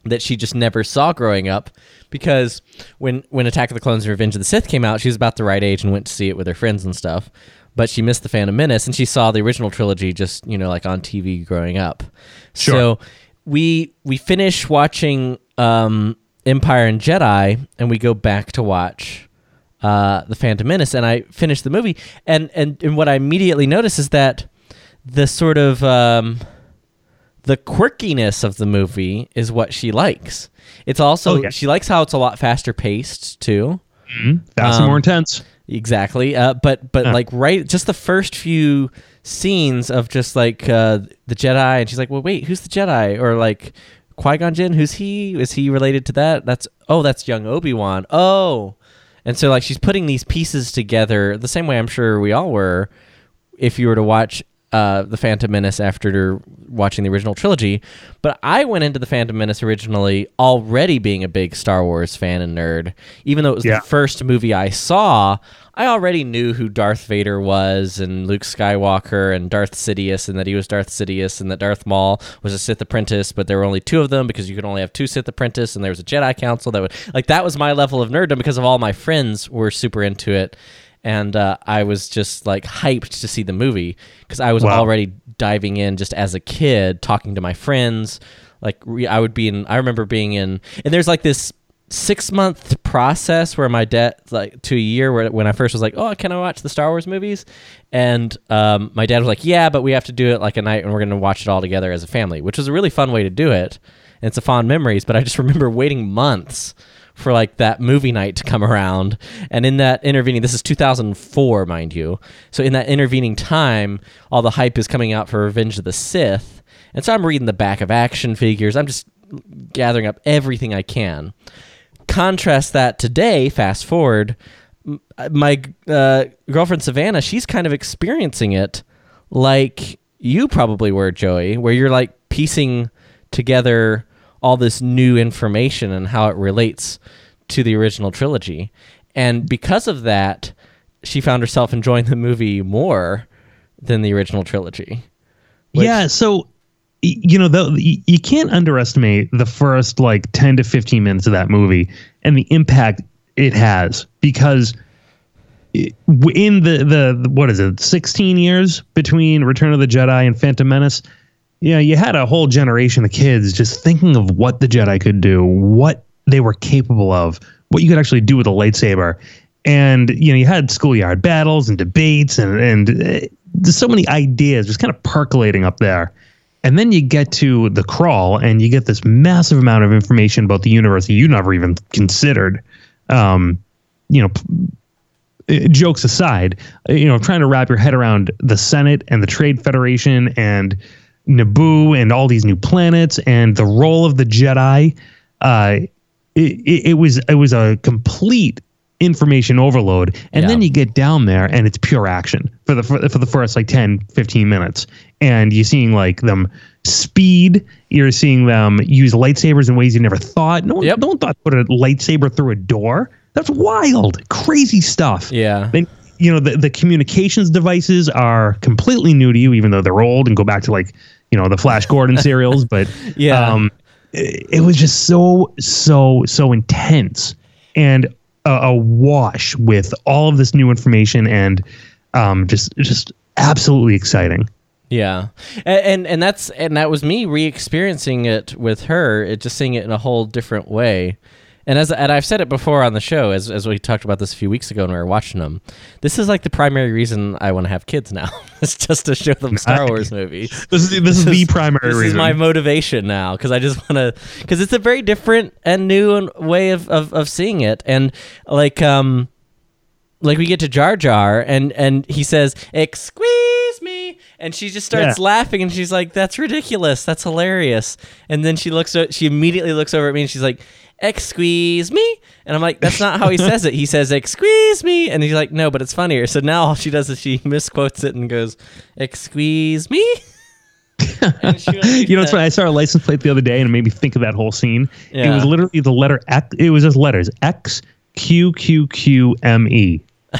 that she just never saw growing up because when when Attack of the Clones and Revenge of the Sith came out, she was about the right age and went to see it with her friends and stuff. But she missed the Phantom Menace and she saw the original trilogy just you know like on TV growing up. Sure. So we we finish watching um, Empire and Jedi and we go back to watch uh, the Phantom Menace and I finish the movie and and and what I immediately notice is that the sort of um, the quirkiness of the movie is what she likes. It's also Oh, yeah. she likes how it's a lot faster paced too. Fast Um, more intense. Exactly. Uh, but but like right, just the first few scenes of just like uh, the Jedi, and she's like, "Well, wait, who's the Jedi?" Or like Qui Gon Jinn, who's he? Is he related to that? That's oh, that's young Obi Wan. Oh, and so like she's putting these pieces together the same way I'm sure we all were if you were to watch uh, the Phantom Menace after watching the original trilogy. But I went into the Phantom Menace originally already being a big Star Wars fan and nerd. Even though it was Yeah. the first movie I saw, I already knew who Darth Vader was and Luke Skywalker and Darth Sidious and that he was Darth Sidious and that Darth Maul was a Sith apprentice, but there were only two of them because you could only have two Sith apprentices and there was a Jedi Council that would like that was my level of nerddom because of all my friends were super into it and uh, I was just like hyped to see the movie because I was Wow. already diving in just as a kid, talking to my friends. Like re- I would be in, I remember being in, and there's like this six month process where my dad, like to a year, where when I first was like, oh, can I watch the Star Wars movies? And um, my dad was like, yeah, but we have to do it like a night, and we're gonna watch it all together as a family, which was a really fun way to do it. And it's a fond memories, but I just remember waiting months for like that movie night to come around. And in that intervening, this is 2004, mind you. So in that intervening time, all the hype is coming out for Revenge of the Sith. And so I'm reading the back of action figures. I'm just gathering up everything I can. Contrast that today, fast forward, my uh, girlfriend Savannah, she's kind of experiencing it like you probably were, Joey, where you're like piecing together all this new information and how it relates to the original trilogy. And because of that, she found herself enjoying the movie more than the original trilogy. Which- yeah. So, you know, y- you can't underestimate the first like 10 to 15 minutes of that movie and the impact it has because in the, the, the- what is it, 16 years between Return of the Jedi and Phantom Menace, yeah, you had a whole generation of kids just thinking of what the Jedi could do, what they were capable of, what you could actually do with a lightsaber. And you know, you had schoolyard battles and debates, and and uh, so many ideas just kind of percolating up there. And then you get to the crawl, and you get this massive amount of information about the universe that you never even considered. Um, you know, p- uh, jokes aside, you know, trying to wrap your head around the Senate and the Trade Federation and Naboo and all these new planets and the role of the Jedi. Uh, it, it, it was it was a complete information overload and Yeah. then you get down there and it's pure action for the for, for the first like 10 15 minutes and you're seeing like them speed you're seeing them use lightsabers in ways you never thought no one, Yep. no one thought to put a lightsaber through a door that's wild crazy stuff Yeah. then you know the, the communications devices are completely new to you even though they're old and go back to like you know the flash gordon serials but Yeah. um it, it was just so so so intense and a, a wash with all of this new information and um just just absolutely exciting Yeah, and, and and that's and that was me re-experiencing it with her. It just seeing it in a whole different way. And as and I've said it before on the show, as as we talked about this a few weeks ago when we were watching them. This is like the primary reason I want to have kids now. it's just to show them Star Wars movies. this is this is the primary This is my motivation now because I just want to because it's a very different and new way of, of of seeing it and like um like we get to Jar Jar and and he says "excuse me" and she just starts Yeah. laughing and she's like that's ridiculous that's hilarious and then she looks she immediately looks over at me and she's like "excuse me" and I'm like that's not how he says it he says "excuse me" and he's like no but it's funnier so now all she does is she misquotes it and goes "excuse me." And You know, it's funny. I saw a license plate the other day, and it made me think of that whole scene. It was literally the letter X. It was just letters X Q Q Q M E.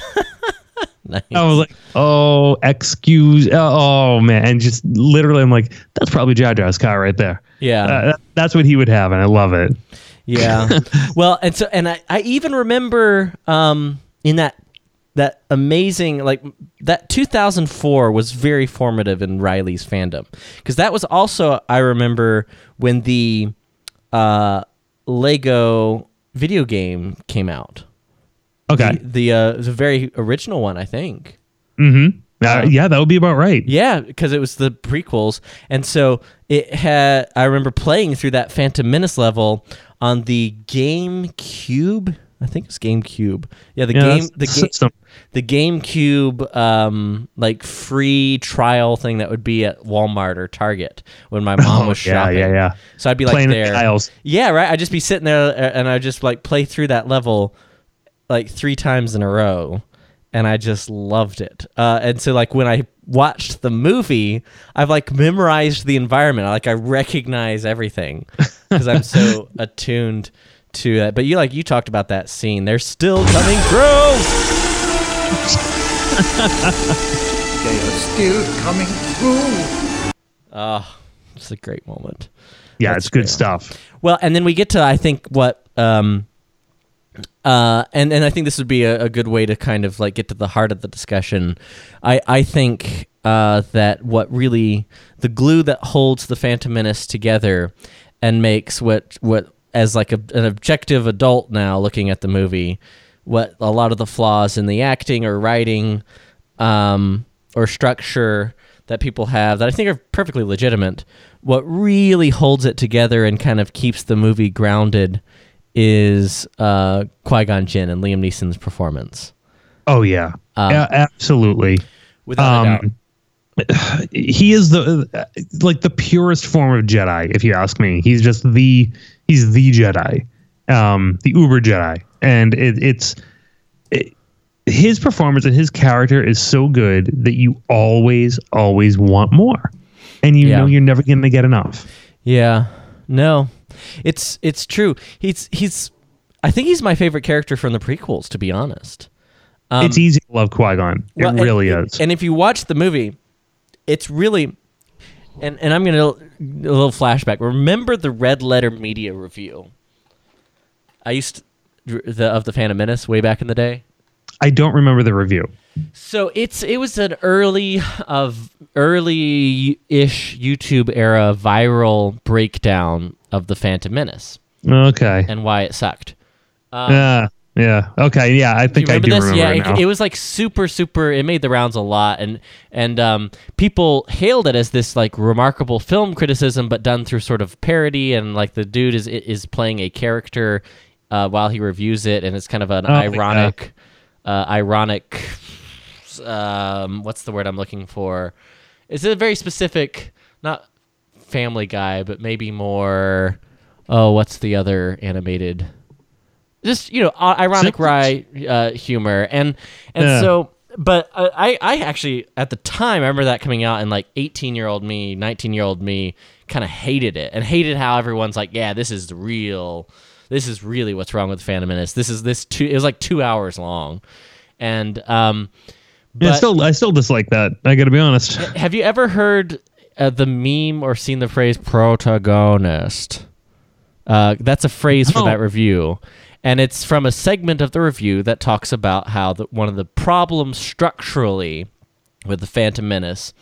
Nice. I was like, oh, excuse, oh man, and just literally, I'm like, that's probably Jar Jar's car right there. Yeah. Uh, that's what he would have, and I love it. Yeah. well, and so and I, I even remember um in that that amazing like that 2004 was very formative in Riley's fandom because that was also I remember when the uh Lego video game came out. Okay. The, the uh the very original one, I think. Mm-hmm. Uh, yeah, that would be about right. Yeah, because it was the prequels, and so it had. I remember playing through that Phantom Menace level on the GameCube. I think it's GameCube. Yeah, the Yeah, game, the the game, system. the GameCube, um, like free trial thing that would be at Walmart or Target when my mom Oh, was shopping. yeah, yeah. yeah. So I'd be like Playing in the there. aisles. Yeah, right. I'd just be sitting there uh, and I'd just like play through that level like three times in a row. And I just loved it. Uh, and so like when I watched the movie, I've like memorized the environment. Like I recognize everything because I'm so attuned to that. But you like you talked about that scene. They're still coming through. They are still coming through. Oh, it's a great moment. Yeah, That's it's good great. stuff. Well, and then we get to I think what um uh and and I think this would be a, a good way to kind of like get to the heart of the discussion. I I think uh that what really the glue that holds the Phantom Menace together and makes what what as like a, an objective adult now looking at the movie what a lot of the flaws in the acting or writing um or structure that people have that I think are perfectly legitimate. What really holds it together and kind of keeps the movie grounded is uh, Qui Gon Jinn and Liam Neeson's performance. Oh yeah, Um, yeah, absolutely. Without a doubt. He is the like the purest form of Jedi, if you ask me. He's just the he's the Jedi, um, the Uber Jedi, and it, it's it, his performance and his character is so good that you always always want more, and you Yeah. know you're never going to get enough. Yeah. No. It's it's true. He's he's I think he's my favorite character from the prequels to be honest. Um, it's easy to love Qui Gon. It Well, and- really is. And if you watch the movie, it's really and and I'm going to a little flashback. Remember the Red Letter Media review? I used to, the of the Phantom Menace way back in the day. I don't remember the review. So it's it was an early of early ish YouTube era viral breakdown of the Phantom Menace Okay. and why it sucked. Um, Yeah. Yeah. Okay. Yeah. I Do think I do this? remember yeah, it now. it was like super, super. It made the rounds a lot, and and um, people hailed it as this like remarkable film criticism, but done through sort of parody, and like the dude is is playing a character uh, while he reviews it, and it's kind of an Oh, ironic, uh, ironic. Um, what's the word I'm looking for? It's a very specific, not Family Guy, but maybe more. Oh, what's the other animated? Just you know ironic wry uh, humor and and Yeah. so but I, I actually at the time I remember that coming out and like 18 year old me 19 year old me kind of hated it and hated how everyone's like yeah this is the real this is really what's wrong with Phantom Menace this is this two it was like two hours long and um yeah, but- still, I still dislike that. I got to be honest. have you ever heard uh, the meme or seen the phrase protagonist? Uh, that's a phrase for No. that review. And it's from a segment of the review that talks about how the, one of the problems structurally with the Phantom Menace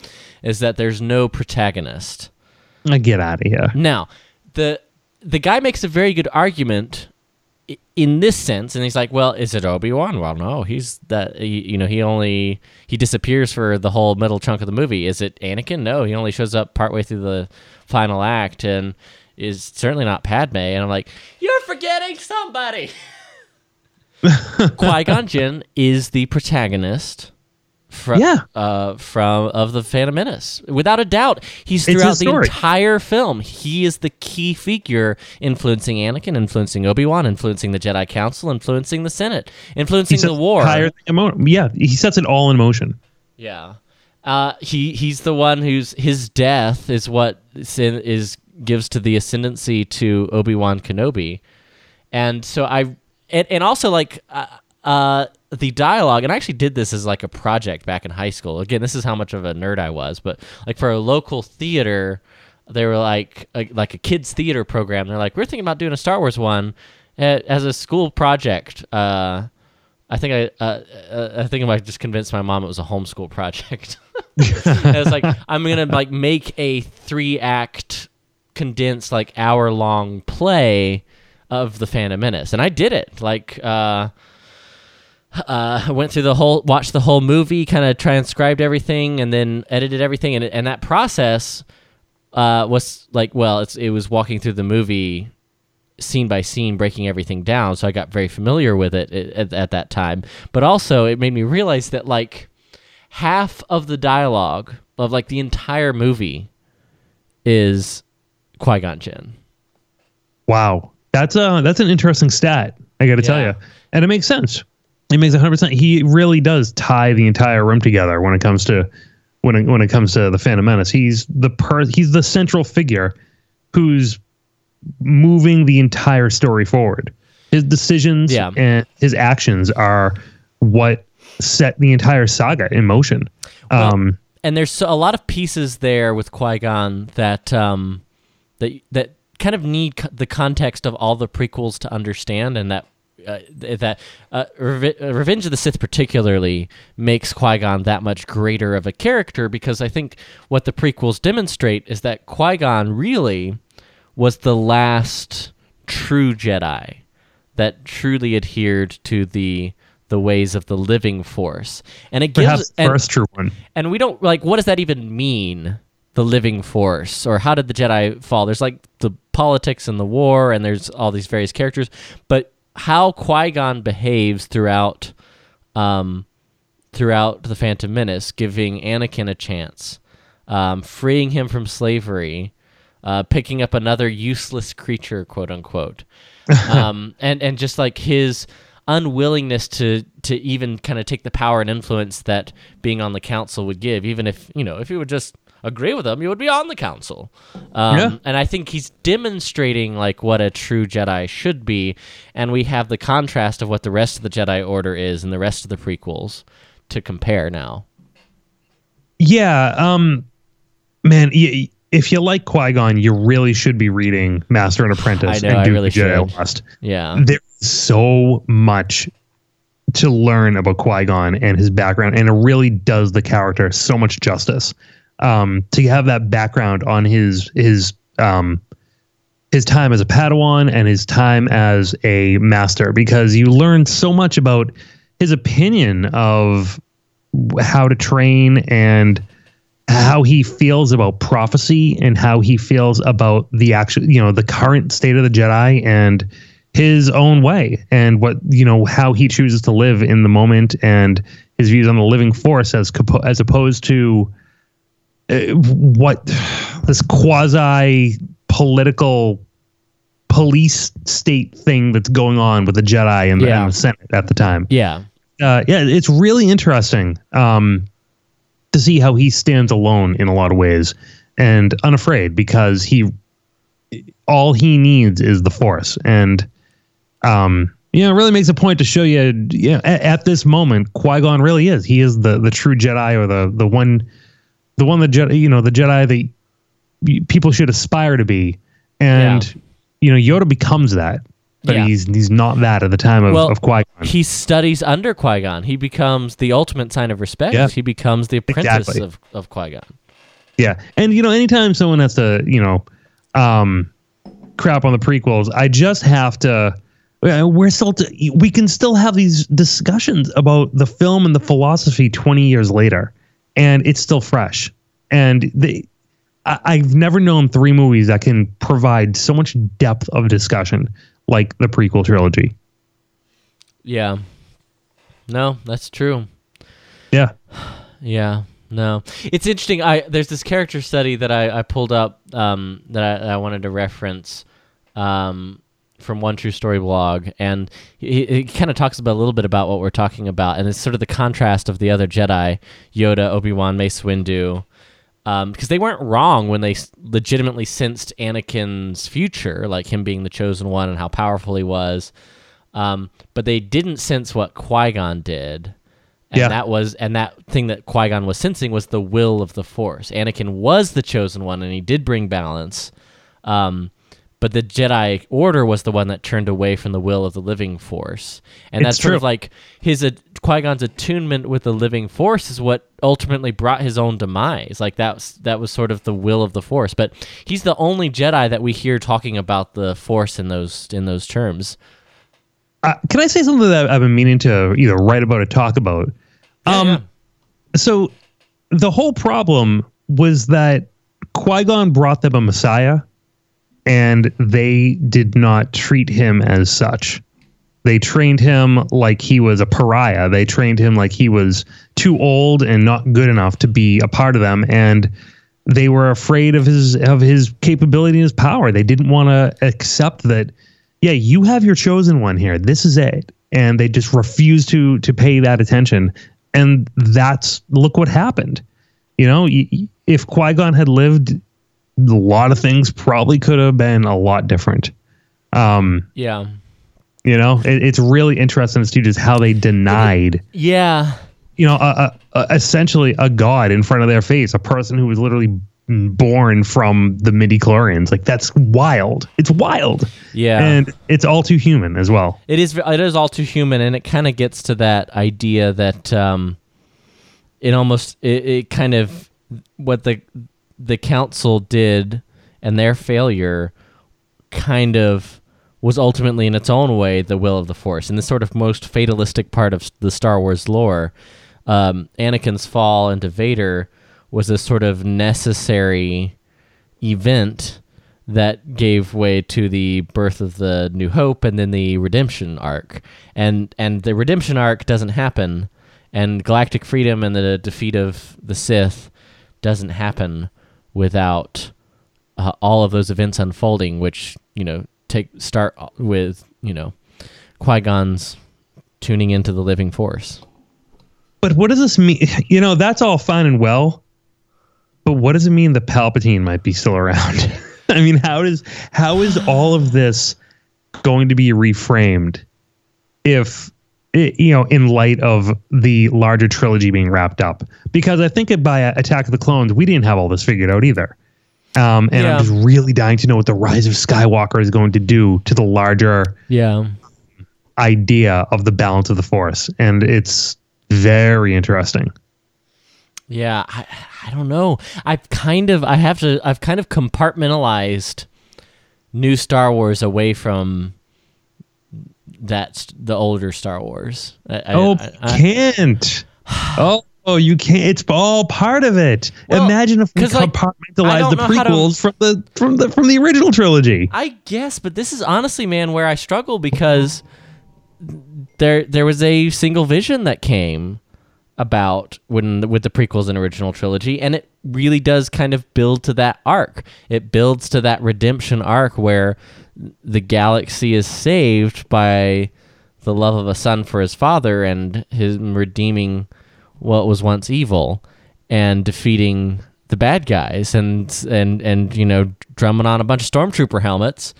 is that there's no protagonist. I get out of here. Now, the the guy makes a very good argument in this sense, and he's like, "Well, is it Obi Wan? Well, no, he's that. he- You know, he only he disappears for the whole middle chunk of the movie. Is it Anakin? No, he only shows up partway through the final act, and is certainly not Padme." And I'm like, "You're forgetting somebody." Qui Gon Jinn is the protagonist. From, Yeah. uh, from of the Phantom Menace, without a doubt, he's throughout the entire film. He is the key figure, influencing Anakin, influencing Obi Wan, influencing the Jedi Council, influencing the Senate, influencing the war. Emo- yeah, he sets it all in motion. Yeah, Uh, he he's the one who's his death is what sin is gives to the ascendancy to Obi Wan Kenobi, and so I and, and also like uh, uh, the dialogue and I actually did this as like a project back in high school. Again, this is how much of a nerd I was, but like for a local theater, they were like a, like a kids theater program. They're like, we're thinking about doing a Star Wars one a- as a school project. Uh, I think I uh, uh, I think I just convinced my mom it was a homeschool project. And it's like I'm gonna like make a three act condensed like hour long play of the Phantom Menace, and I did it. Like uh, uh, went through the whole, watched the whole movie, kind of transcribed everything, and then edited everything, and and that process uh, was like, well, it's it was walking through the movie scene by scene, breaking everything down. So I got very familiar with it at, at that time. But also, it made me realize that like half of the dialogue of like the entire movie is Qui Gon Jinn. Wow, that's a that's an interesting stat. I got to tell you, and it makes sense. It makes hundred percent. He really does tie the entire room together when it comes to when it, when it comes to the Phantom Menace. He's the per he's the central figure who's moving the entire story forward. His decisions Yeah. and his actions are what set the entire saga in motion. Um, and there's a lot of pieces there with Qui Gon that um, that that kind of need co- the context of all the prequels to understand, and that uh, that uh, Reve- uh, Revenge of the Sith particularly makes Qui Gon that much greater of a character because I think what the prequels demonstrate is that Qui Gon really was the last true Jedi that truly adhered to the the ways of the living force, and it gives perhaps and- first true one. and we don't like what does that even mean the living force or how did the jedi fall? There's like the politics and the war and there's all these various characters but how qui-gon behaves throughout um throughout the phantom menace giving anakin a chance um, freeing him from slavery uh, picking up another useless creature quote unquote um, and and just like his unwillingness to to even kind of take the power and influence that being on the council would give, even if you know if he would just agree with him, you would be on the council. Um, Yeah. And I think he's demonstrating like what a true Jedi should be, and we have the contrast of what the rest of the Jedi Order is and the rest of the prequels to compare now. Yeah, um, man, y- if you like Qui Gon, you really should be reading Master and Apprentice I know, and I Dooku really Jedi should. Lost. Yeah. There's so much to learn about Qui Gon and his background, and it really does the character so much justice. Um, to have that background on his his um, his time as a Padawan and his time as a master, because you learn so much about his opinion of how to train and how he feels about prophecy and how he feels about the actual you know the current state of the jedi and his own way and what you know how he chooses to live in the moment and his views on the living force as as opposed to what this quasi political police state thing that's going on with the jedi and, Yeah. and the senate at the time Yeah. uh, yeah, it's really interesting um, to see how he stands alone in a lot of ways and unafraid because he all he needs is the force and um, you know it really makes a point to show you you know at, at this moment Qui-Gon really is he is the the true Jedi or the the one the one that Jedi you know the Jedi that people should aspire to be and Yeah. you know Yoda becomes that but Yeah. he's he's not that at the time of, Well, of Qui-Gon He studies under Qui Gon. He becomes the ultimate sign of respect. Yeah. He becomes the apprentice Exactly. of, of Qui Gon. Yeah, and you know, anytime someone has to, you know, um, crap on the prequels, I just have to. We're still, to, we can still have these discussions about the film and the philosophy twenty years later, and it's still fresh. And they, I, I've never known three movies that can provide so much depth of discussion like the prequel trilogy. Yeah. No, that's true. Yeah, Yeah. No, it's interesting. I there's this character study that I, I pulled up um, that I, I wanted to reference um, from One True Story blog, and he, he kind of talks about a little bit about what we're talking about, and it's sort of the contrast of the other Jedi, Yoda, Obi Wan, Mace Windu, because um, they weren't wrong when they legitimately sensed Anakin's future, like him being the chosen one and how powerful he was. Um, but they didn't sense what Qui Gon did, and Yeah. that was and that thing that Qui Gon was sensing was the will of the Force. Anakin was the chosen one, and he did bring balance. Um, but the Jedi Order was the one that turned away from the will of the living Force, and It's that's sort of like his uh, Qui Gon's attunement with the living Force is what ultimately brought his own demise. Like that was that was sort of the will of the Force. But he's the only Jedi that we hear talking about the Force in those in those terms. Uh, can I say something that I've been meaning to either write about or talk about? Um, so the whole problem was that Qui Gon brought them a Messiah, and they did not treat him as such. They trained him like he was a pariah. They trained him like he was too old and not good enough to be a part of them, and they were afraid of his of his capability and his power. They didn't want to accept that. Yeah, you have your chosen one here. This is it, and they just refused to to pay that attention. And that's look what happened. You know, if Qui Gon had lived, a lot of things probably could have been a lot different. Um, Yeah. you know, it, it's really interesting to see just how they denied, Yeah. you know, a, a, a, essentially a god in front of their face, a person who was literally born from the midi chlorians. Like that's wild. It's wild. Yeah. and it's all too human as well. It is. It is all too human, and it kind of gets to that idea that um, it almost it, it kind of what the the council did and their failure kind of was ultimately in its own way the will of the force in the sort of most fatalistic part of the Star Wars lore. Um, Anakin's fall into Vader was a sort of necessary event that gave way to the birth of the New Hope and then the redemption arc. And and the redemption arc doesn't happen and galactic freedom and the defeat of the Sith doesn't happen without uh, all of those events unfolding which, you know, take start with, you know, Qui-Gon's tuning into the living force. But what does this mean? You know, that's all fine and well. But what does it mean that Palpatine might be still around? I mean, how does how is all of this going to be reframed if you know, in light of the larger trilogy being wrapped up? Because I think by Attack of the Clones, we didn't have all this figured out either. Um, and Yeah. I'm just really dying to know what the Rise of Skywalker is going to do to the larger Yeah. idea of the balance of the Force, and it's very interesting. Yeah, I, I don't know. I've kind of I have to I've kind of compartmentalized new Star Wars away from that the older Star Wars. I, Oh, I- I- can't. oh, oh, you can't. It's all part of it. Well, Imagine if we like, compartmentalize don't the how to- prequels from the from the from the original trilogy. I guess, but this is honestly, man, where I struggle because there there was a single vision that came about when with the prequels and original trilogy, and it really does kind of build to that arc. It builds to that redemption arc where the galaxy is saved by the love of a son for his father and him redeeming what was once evil and defeating the bad guys and and and you know drumming on a bunch of stormtrooper helmets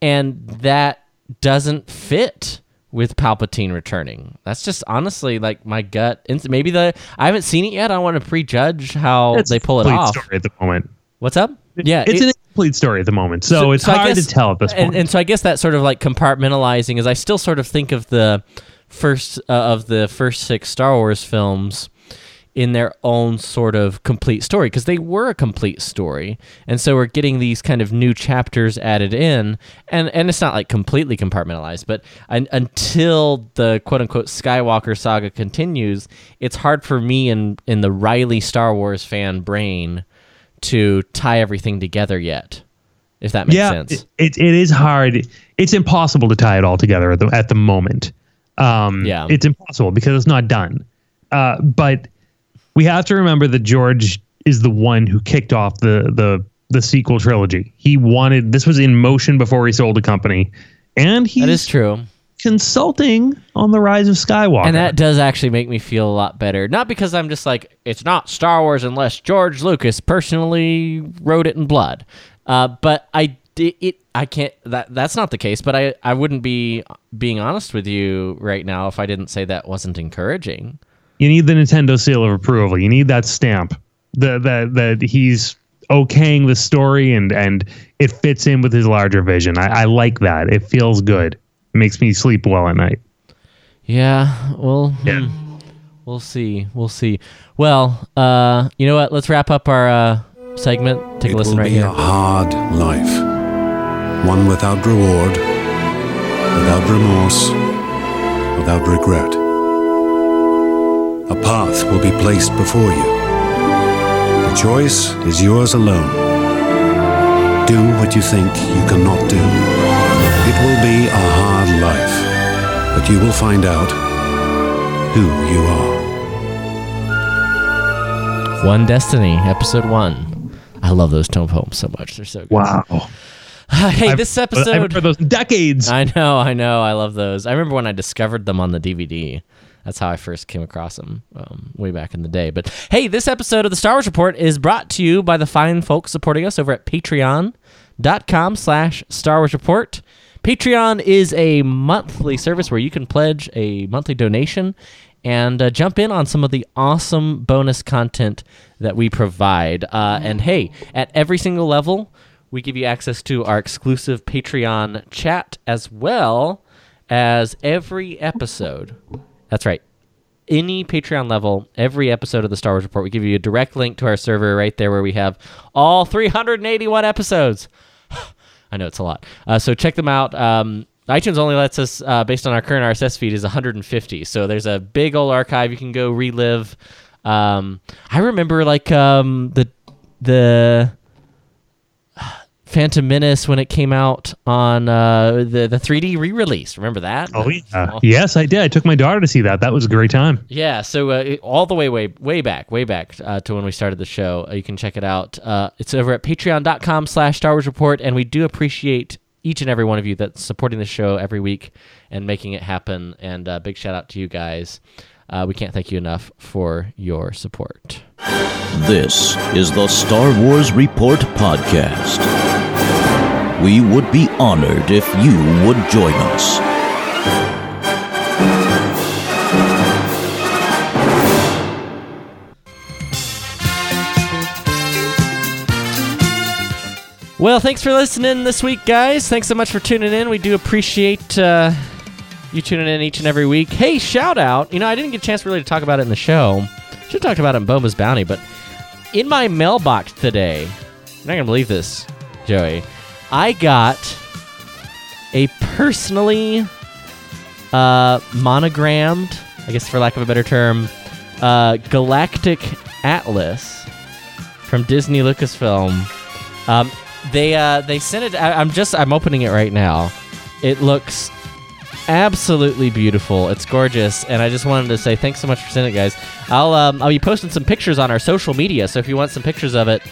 and that doesn't fit with Palpatine returning. That's just honestly like my gut. Maybe the I haven't seen it yet. I don't want to prejudge how It's they pull it off. Story at the moment. What's up? Yeah, it's it- an incomplete story at the moment, so, it's I hard guess- to tell at this point. And, and so I guess that sort of like compartmentalizing is I still sort of think of the first uh, of the first six Star Wars films in their own sort of complete story because they were a complete story and so we're getting these kind of new chapters added in and and it's not like completely compartmentalized but un- until the quote unquote skywalker saga continues it's hard for me in in the riley star wars fan brain to tie everything together yet if that makes yeah, sense It, it, it is hard. It's impossible to tie it all together at the at the moment. Um, Yeah. it's impossible because it's not done. Uh, but we have to remember that George is the one who kicked off the the the sequel trilogy. He wanted this was in motion before he sold the company, and he's That is true. Consulting on the rise of Skywalker. And that does actually make me feel a lot better. Not because I'm just like, it's not Star Wars unless George Lucas personally wrote it in blood. Uh, but I di- it I can't that that's not the case, but I I wouldn't be being honest with you right now if I didn't say that wasn't encouraging. you need the Nintendo seal of approval. You need that stamp. The that that he's okaying the story and and it fits in with his larger vision. I, I like that. It feels good. It makes me sleep well at night. Yeah, well, Yeah. hmm, we'll see. We'll see. Well, uh, you know what? Let's wrap up our uh, segment. Take it a listen right here. It will right be here. a hard life. One without reward, without remorse, without regret. A path will be placed before you. The choice is yours alone. Do what you think you cannot do. It will be a hard life, but you will find out who you are. One Destiny, Episode One. I love those tone poems so much. They're so good. Wow. hey, I've- this I've episode. heard those decades. I know, I know, I love those. I remember when I discovered them on the DVD. That's how I first came across them um, way back in the day. But hey, this episode of the Star Wars Report is brought to you by the fine folks supporting us over at patreon.com slash Star Wars Report. Patreon is a monthly service where you can pledge a monthly donation and uh, jump in on some of the awesome bonus content that we provide. Uh, and hey, at every single level, we give you access to our exclusive Patreon chat as well as every episode. That's right. Any Patreon level, every episode of the Star Wars Report, we give you a direct link to our server right there where we have all 381 episodes. I know it's a lot. Uh, so check them out. Um, iTunes only lets us, uh, based on our current RSS feed, is 150. So there's a big old archive you can go relive. Um, I remember like um, the the Phantom Menace when it came out on uh, the the 3D re-release. Remember that? Oh yeah. Yes, I did. I took my daughter to see that. That was a great time. Yeah, so uh, all the way, way, way back, way back uh, to when we started the show. Uh, you can check it out. Uh, it's over at patreon.com slash Star Wars Report, and we do appreciate each and every one of you that's supporting the show every week and making it happen. And uh, big shout out to you guys. Uh, we can't thank you enough for your support. This is the Star Wars Report Podcast. We would be honored if you would join us. Well, thanks for listening this week, guys. Thanks so much for tuning in. We do appreciate uh, you tuning in each and every week. Hey, shout out. You know, I didn't get a chance really to talk about it in the show. Should have talked about it in Boba's Bounty, but in my mailbox today, you're not going to believe this, Joey. I got a personally uh, monogrammed, I guess for lack of a better term, uh, Galactic Atlas from Disney Lucasfilm. Um, they uh, they sent it. I, I'm just I'm opening it right now. It looks absolutely beautiful. It's gorgeous, and I just wanted to say thanks so much for sending it, guys. I'll um, I'll be posting some pictures on our social media, so if you want some pictures of it,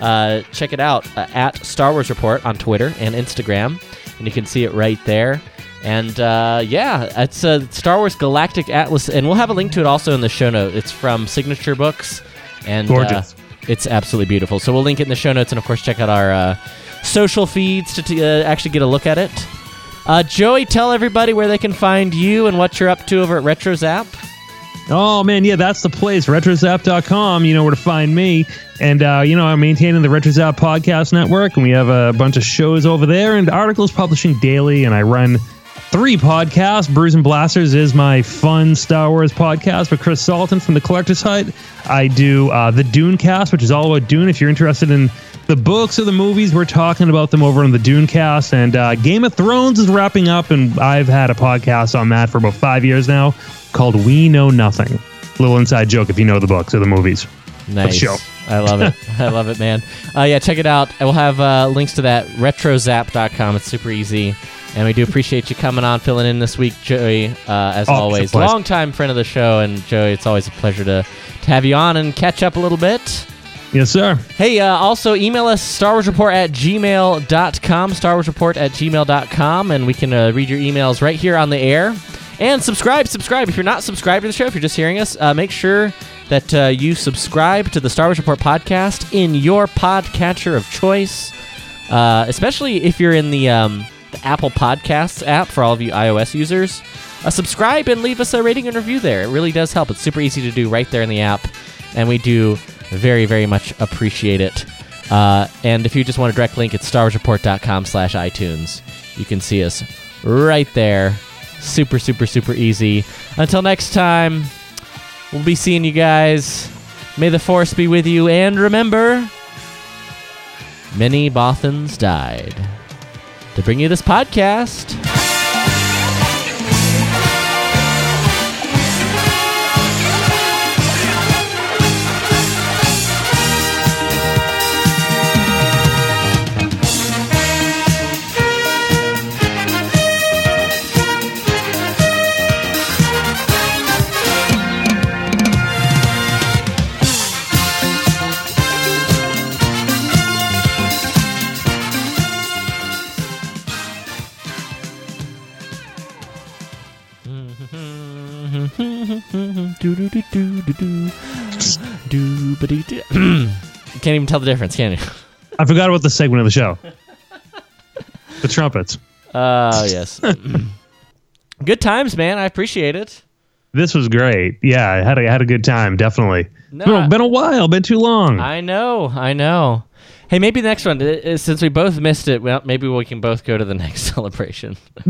uh, check it out uh, at Star Wars Report on Twitter and Instagram, and you can see it right there. And uh, yeah, it's a Star Wars Galactic Atlas, and we'll have a link to it also in the show note. It's from Signature Books, and uh, Gorgeous. it's absolutely beautiful. So we'll link it in the show notes, and of course, check out our uh, social feeds to t- uh, actually get a look at it. Uh, Joey, tell everybody where they can find you and what you're up to over at RetroZap. Oh man, yeah, that's the place. Retrozap.com. You know where to find me. And uh, you know, I'm maintaining the RetroZap podcast network, and we have a bunch of shows over there and articles publishing daily. And I run three podcasts. Brews and Blasters is my fun Star Wars podcast with Chris Salton from the Collector's Hut. I do uh, the Dune Cast, which is all about Dune. If you're interested in the books or the movies, we're talking about them over on the Dune Cast. And uh, Game of Thrones is wrapping up, and I've had a podcast on that for about five years now called We Know Nothing. Little inside joke if you know the books or the movies. Nice. show. I love it. I love it, man. Uh, yeah, check it out. I will have uh, links to that retrozap.com. It's super easy. And we do appreciate you coming on, filling in this week, Joey, uh, as Always a always. pleasure. Longtime friend of the show. And Joey, it's always a pleasure to, to have you on and catch up a little bit. Yes, sir. Hey, uh, also email us Star Wars Report at gmail.com, Star Wars Report at gmail.com, and we can uh, read your emails right here on the air. And subscribe, subscribe. If you're not subscribed to the show, if you're just hearing us, uh, make sure that uh, you subscribe to the Star Wars Report podcast in your podcatcher of choice, uh, especially if you're in the, um, the Apple Podcasts app for all of you iOS users. Uh, subscribe and leave us a rating and review there. It really does help. It's super easy to do right there in the app, and we do very, very much appreciate it. Uh, and if you just want a direct link, it's starwarsreport.com slash iTunes. You can see us right there. Super, super, super easy. Until next time, we'll be seeing you guys. May the force be with you, and remember, many Bothans died to bring you this podcast. Can't even tell the difference, can you? I forgot about the segment of the show. the trumpets. Oh, yes. good times, man. I appreciate it. This was great. Yeah, I had a, had a good time. Definitely. No, been, I- been a while. Been too long. I know, I know. Hey, maybe the next one, uh, uh, since we both missed it, well, maybe we can both go to the next celebration.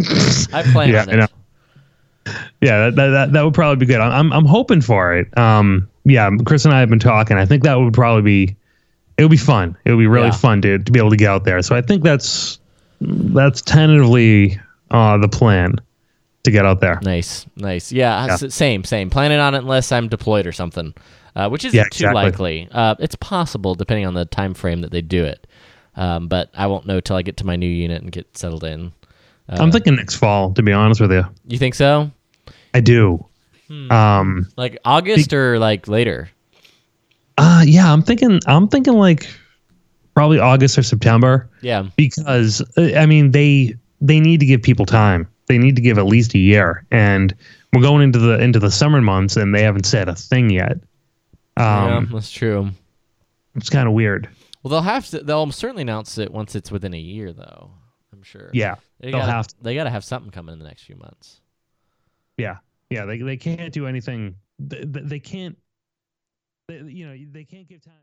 I plan yeah, on I it. know. Yeah, that, that, that, would probably be good. I'm, I'm I'm hoping for it. Um, yeah, Chris and I have been talking. I think that would probably be, it would be fun. It would be really Yeah. fun to to be able to get out there. So I think that's that's tentatively uh, the plan to get out there. Nice, nice. Yeah, Yeah. same, same. Planning on it unless I'm deployed or something, uh, which isn't Yeah, too exactly. likely. Uh, it's possible depending on the time frame that they do it, um, but I won't know till I get to my new unit and get settled in. Uh, I'm thinking next fall. To be honest with you, You think so? I do. Um, Like August or like later? Uh, yeah, I'm thinking. I'm thinking like probably August or September. Yeah. because uh, I mean they they need to give people time. They need to give at least a year, and we're going into the into the summer months, and they haven't said a thing yet. yeah, Um, that's true. it's kind of weird. Well, they'll have to. They'll certainly announce it once it's within a year, though. I'm sure. Yeah, they they'll gotta, have to. They got to have something coming in the next few months. Yeah, yeah. They they can't do anything. They they can't. They, you know, they can't give time.